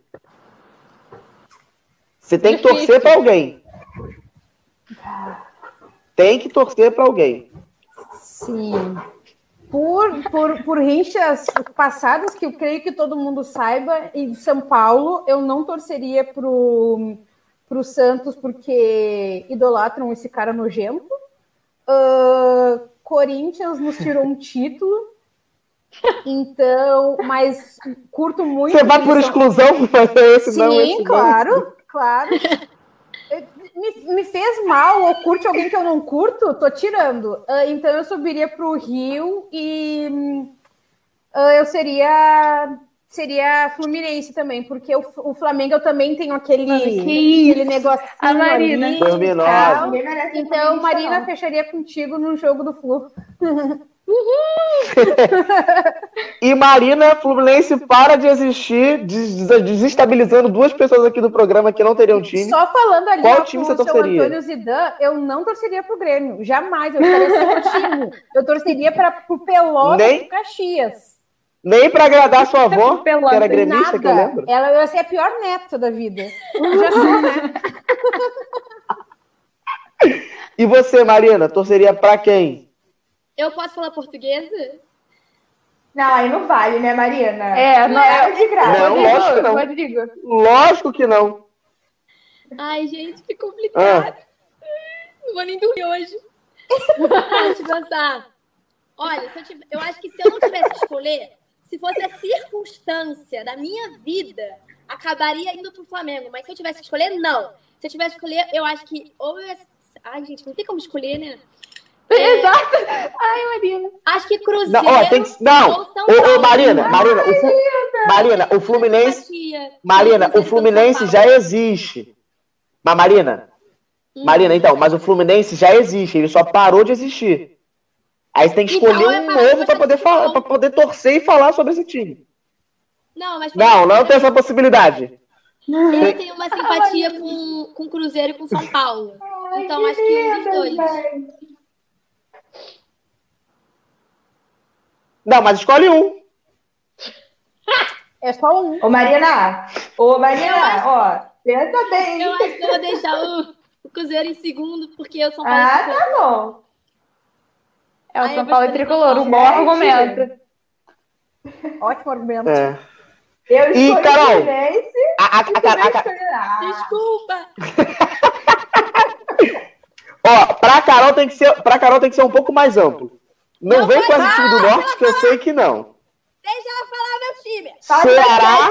Você tem que torcer para alguém. Tem que torcer para alguém. Sim. Por, por, por rinchas passadas, que eu creio que todo mundo saiba, em São Paulo, eu não torceria pro para o Santos porque idolatram esse cara nojento. Uh, Corinthians nos tirou um título. Então, mas curto muito. Você vai por exclusão fazer esse Sim, não? Sim, claro, claro. Me, me, fez mal ou curte alguém que eu não curto, tô tirando. Uh, então eu subiria para o Rio e uh, eu seria seria Fluminense também, porque o, o Flamengo eu também tenho aquele, aquele negócio. A Marina. Ali, então, Marina, fecharia contigo no jogo do Flu. e Marina Fluminense para de existir, desestabilizando duas pessoas aqui do programa que não teriam time. Só falando ali Qual time você torceria? Antônio Zidane, eu não torceria pro Grêmio, jamais. Eu torceria pro time. Eu torceria para o Pelotas Nem... e Caxias. Nem para agradar sua avó, que era gremista, que eu lembro. Ela ia ser a pior neta da vida. Já sou, né? e você, Marina, torceria para quem? Eu posso falar portuguesa? Não, aí não vale, né, Marina? É, não, é de graça. Não, lógico que não. Rodrigo. Lógico que não. Ai, gente, que complicado. Ah. Não vou nem dormir hoje. Deixa eu pensar. Olha, eu, tive... eu acho que se eu não tivesse que escolher, se fosse a circunstância da minha vida, acabaria indo pro Flamengo. Mas se eu tivesse que escolher, não. Se eu tivesse que escolher, eu acho que. Ou eu... Ai, gente, não tem como escolher, né? É... Exato. Ai, Marina. Acho que Cruzeiro. Não, ó, tem que... não. Ô, ô, Marina, Marina, o Flu... Marina, o Fluminense. Marina, o Fluminense já existe. Mas, Marina. Hum. Marina, então, mas o Fluminense já existe, ele só parou de existir. Aí você tem que escolher então, um novo para poder falar, para poder torcer e falar sobre esse time. Não, mas não, não tem essa possibilidade. Eu tenho uma simpatia com, com Cruzeiro e com São Paulo. Então acho que um dos dois. Não, mas escolhe um. É só um. Ô, Mariana. Ô, Mariana, acho, ó. Pensa bem. Eu acho que eu vou deixar o, o Cruzeiro em segundo, porque eu Paulo. Ah, tá bom. É o Ai, São Paulo tricolor, um bom argumento. Ótimo argumento. É. Eu e, Carol, a, a, a, Desculpa. Ó, pra Carol tem que ser, pra Carol tem que ser um pouco mais amplo. Não, não vem com esse time do Norte, que eu sei que não. Deixa ela falar meu time. Ceará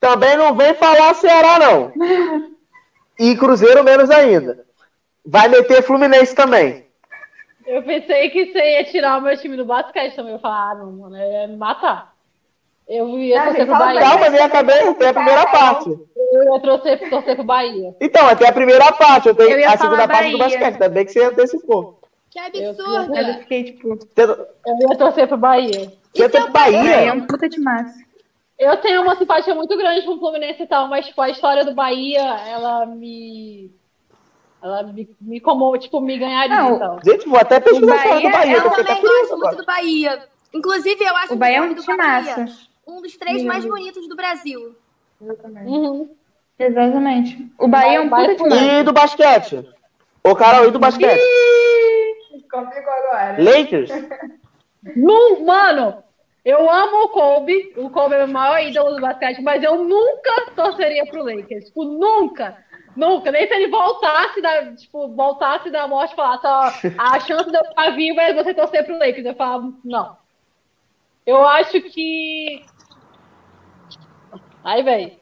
também não vem falar Ceará, não. E Cruzeiro menos ainda. Vai meter Fluminense também. Eu pensei que você ia tirar o meu time do basquete também. Eu falei, ah, não, mano, é me matar. Eu ia torcer pro Bahia. Calma, nem acabei até a primeira parte. Eu ia torcer, torcer pro Bahia. Então, até a primeira parte. Eu tenho eu a segunda parte do basquete. Ainda bem que você antecipou. Que absurdo! Eu, fiquei, tipo... eu ia torcer pro Bahia. Ia ter pro Bahia? É um puta de massa. Eu tenho uma simpatia muito grande pro Fluminense e tal, mas tipo, a história do Bahia, ela me. Ela me, me como, tipo, me ganharia não, então. Gente, vou até pesquisar a história do Bahia. Eu também gosto muito do Bahia. Inclusive, eu acho o Bahia é um do Bahia um dos três mais bonitos do Brasil. Exatamente. Uhum. Exatamente. O Bahia é um puta massa. E do basquete? Ô, Carol, e do basquete? Complicou agora. Lakers? Não, mano, eu amo o Kobe, o Kobe é o maior ídolo do basquete, mas eu nunca torceria pro Lakers. Tipo, nunca. Nunca. Nem se ele voltasse da, tipo, voltasse da morte e falasse, ó, a chance de eu ficar vivo é você torcer pro Lakers. Eu falava, não. Eu acho que. Aí, velho.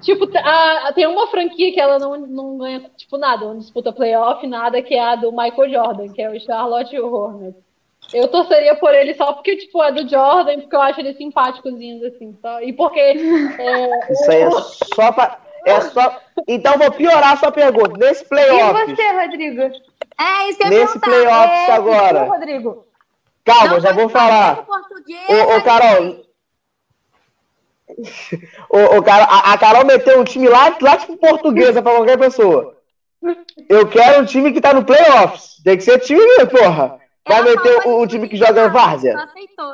Tipo, a, tem uma franquia que ela não, não ganha, tipo, nada, não disputa playoff, nada, que é a do Michael Jordan, que é o Charlotte Hornets. Eu torceria por ele só porque, tipo, é do Jordan, porque eu acho ele simpáticozinho, assim, só. E porque. É, Isso aí é só pra. É só... Então vou piorar a sua pergunta. Nesse playoff. E você, Rodrigo? É, isso que eu Nesse playoff é, agora. Rodrigo. Calma, Não já vou falar. Ô, ô, Carol. ô, ô, Carol, a, a, Carol meteu um time lá, lá tipo portuguesa pra qualquer pessoa. Eu quero um time que tá no playoffs. Tem que ser time, porra. Vai meter o, o, time que joga em Várzea? Não aceitou.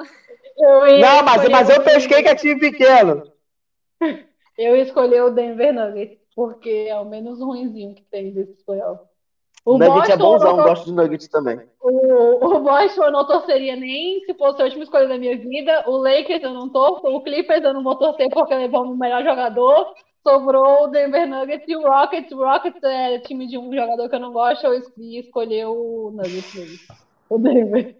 Não, mas, mas eu pesquei que é time pequeno. Eu escolhi o Denver Nuggets, porque é o menos ruimzinho que tem desses playoffs. O Nuggets é bonzão, não... gosto de Nuggets também. O, o Boston eu não torceria nem se fosse a última escolha da minha vida. O Lakers eu não torço. O Clippers eu não vou torcer porque levou o melhor jogador. Sobrou o Denver Nuggets e o Rockets. O Rockets é time de um jogador que eu não gosto. Eu escolhi o Nuggets mesmo. O Denver.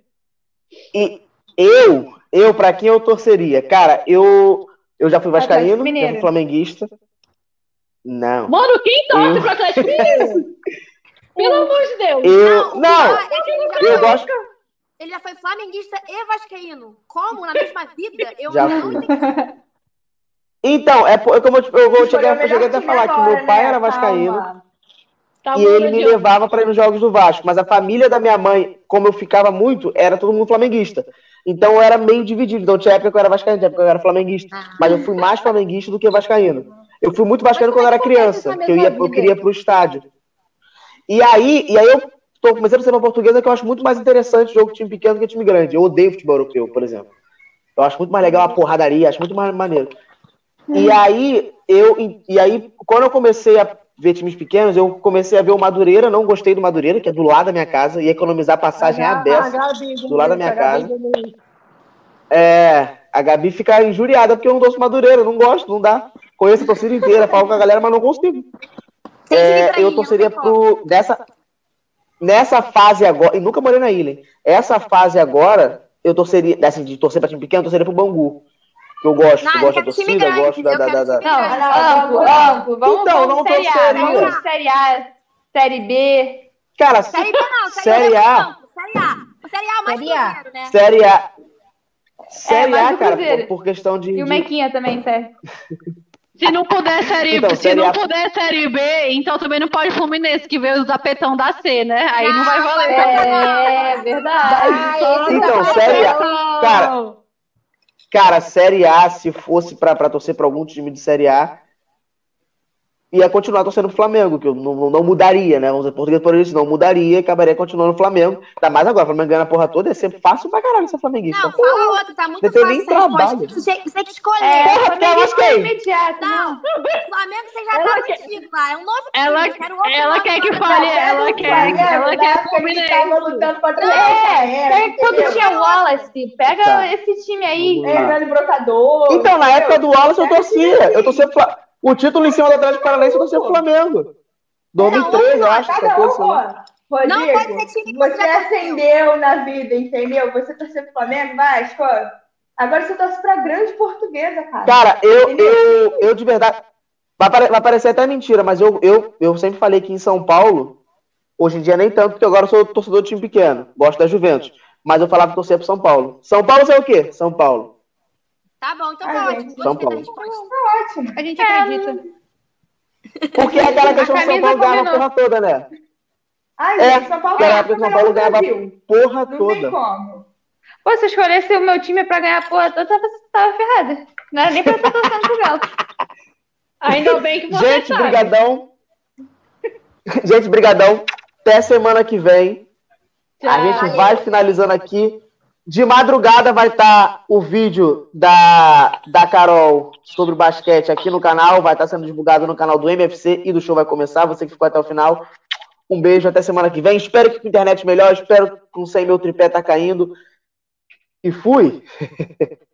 E eu, eu, pra quem eu torceria? Cara, eu, eu já fui vascaíno, já fui flamenguista. Não. Mano, quem torce eu... pro Atlético Mineiro? Pelo amor de Deus. Eu, não, não eu gosto... Ele já foi flamenguista e vascaíno. Como? Na mesma vida? Eu já não entendi. Então, é, é como eu, eu vou chegar, eu cheguei até a falar que meu pai né? era vascaíno. Tá e ele me levava para ir nos jogos do Vasco. Mas a família da minha mãe, como eu ficava muito, era todo mundo flamenguista. Então eu era meio dividido. Então tinha época que eu era vascaíno, tinha época que eu era flamenguista. Ah. Mas eu fui mais flamenguista do que vascaíno. Eu fui muito vascaíno quando eu era criança, que eu, ia, eu queria pro estádio. E aí, e aí eu tô começando a ser uma portuguesa que eu acho muito mais interessante jogo de time pequeno que time grande. Eu odeio futebol europeu, por exemplo. Eu acho muito mais legal a porradaria, acho muito mais maneiro. E aí, eu, e aí, quando eu comecei a ver times pequenos, eu comecei a ver o Madureira, não gostei do Madureira, que é do lado da minha casa, e economizar passagem a beça do lado da minha casa. É, a Gabi fica injuriada porque eu não gosto Madureira, não gosto, não dá. Conheço a torcida inteira, falo com a galera, mas não consigo. É, eu torceria pro. Nessa, nessa fase agora. E nunca morei na ilha. Essa fase agora, eu torceria. Assim, de torcer pra time pequeno, eu torceria pro Bangu. Que eu gosto, não, eu gosto da torcida, eu gosto da. da, da, da... Não, não, amplo, amplo. Vamos, então, vamos não série A. Vamos série A, série B. Cara, série B não, série, A. Série A. Série A mais série A. né? Série A. Série é, A, cara, por, por, questão de. E o Mequinha também, tá? Se não puder série, então, se não a... puder série B, então também não pode Fluminense, que veio o zapetão da C, né? Aí não vai valer. É, verdade. Ah, então, série A. Cara, Cara, Série A, se fosse para torcer para algum time de Série A, ia continuar torcendo pro Flamengo, que eu não, não mudaria, né? Vamos dizer, português por isso, não mudaria, acabaria continuando no Flamengo. Ainda mais agora, o Flamengo ganha a porra toda, é sempre fácil pra caralho ser flamenguista. Não, porra, fala outro, tá muito fácil nem trabalho. Você, você tem que escolher. É, porra, porque eu gostei. Imediato, não, Flamengo você já ela tá quer... lá, é um novo time, ela, ela quer que fale, ela quer, ela quer Fluminense. É, quando tinha Wallace, pega tá. esse time aí. É, brocador. Então, na época do Wallace eu torcia, eu torcia pro o título em cima do Atlético Paranaense vai ser o Flamengo. 2013, eu acho. Cada um, coisa, Rodrigo, Não pode ser time que você torceu. ascendeu na vida, entendeu? Você torceu pro Flamengo, Vasco. Agora você torce pra grande portuguesa, cara. Cara, eu, eu, eu de verdade. Vai, pare- vai parecer até mentira, mas eu, eu, eu sempre falei que em São Paulo, hoje em dia nem tanto, porque agora eu sou torcedor de time pequeno, gosto da Juventus. Mas eu falava que torcia pro São Paulo. São Paulo é o quê? São Paulo. Tá bom, então tá gente, ótimo. São da Paulo. resposta. Ótimo. A gente acredita. Porque é aquela questão que São Paulo ganhava a porra toda, né? Ai, É, gente, São Paulo que era é a a época que São Paulo do ganhava. Porra Não tem toda. como. Pô, se eu escolhesse o meu time pra ganhar a porra toda, tava, tava ferrada. Não era nem pra eu estar torcendo pro Galo. Ainda bem que você Gente, sabe. brigadão. Gente, brigadão. Até semana que vem. A gente vai finalizando aqui. De madrugada vai estar o vídeo da, da Carol sobre basquete aqui no canal. Vai estar sendo divulgado no canal do MFC e do show vai começar. Você que ficou até o final. Um beijo, até semana que vem. Espero que a internet melhor. Espero que com 100 meu tripé tá caindo. E fui.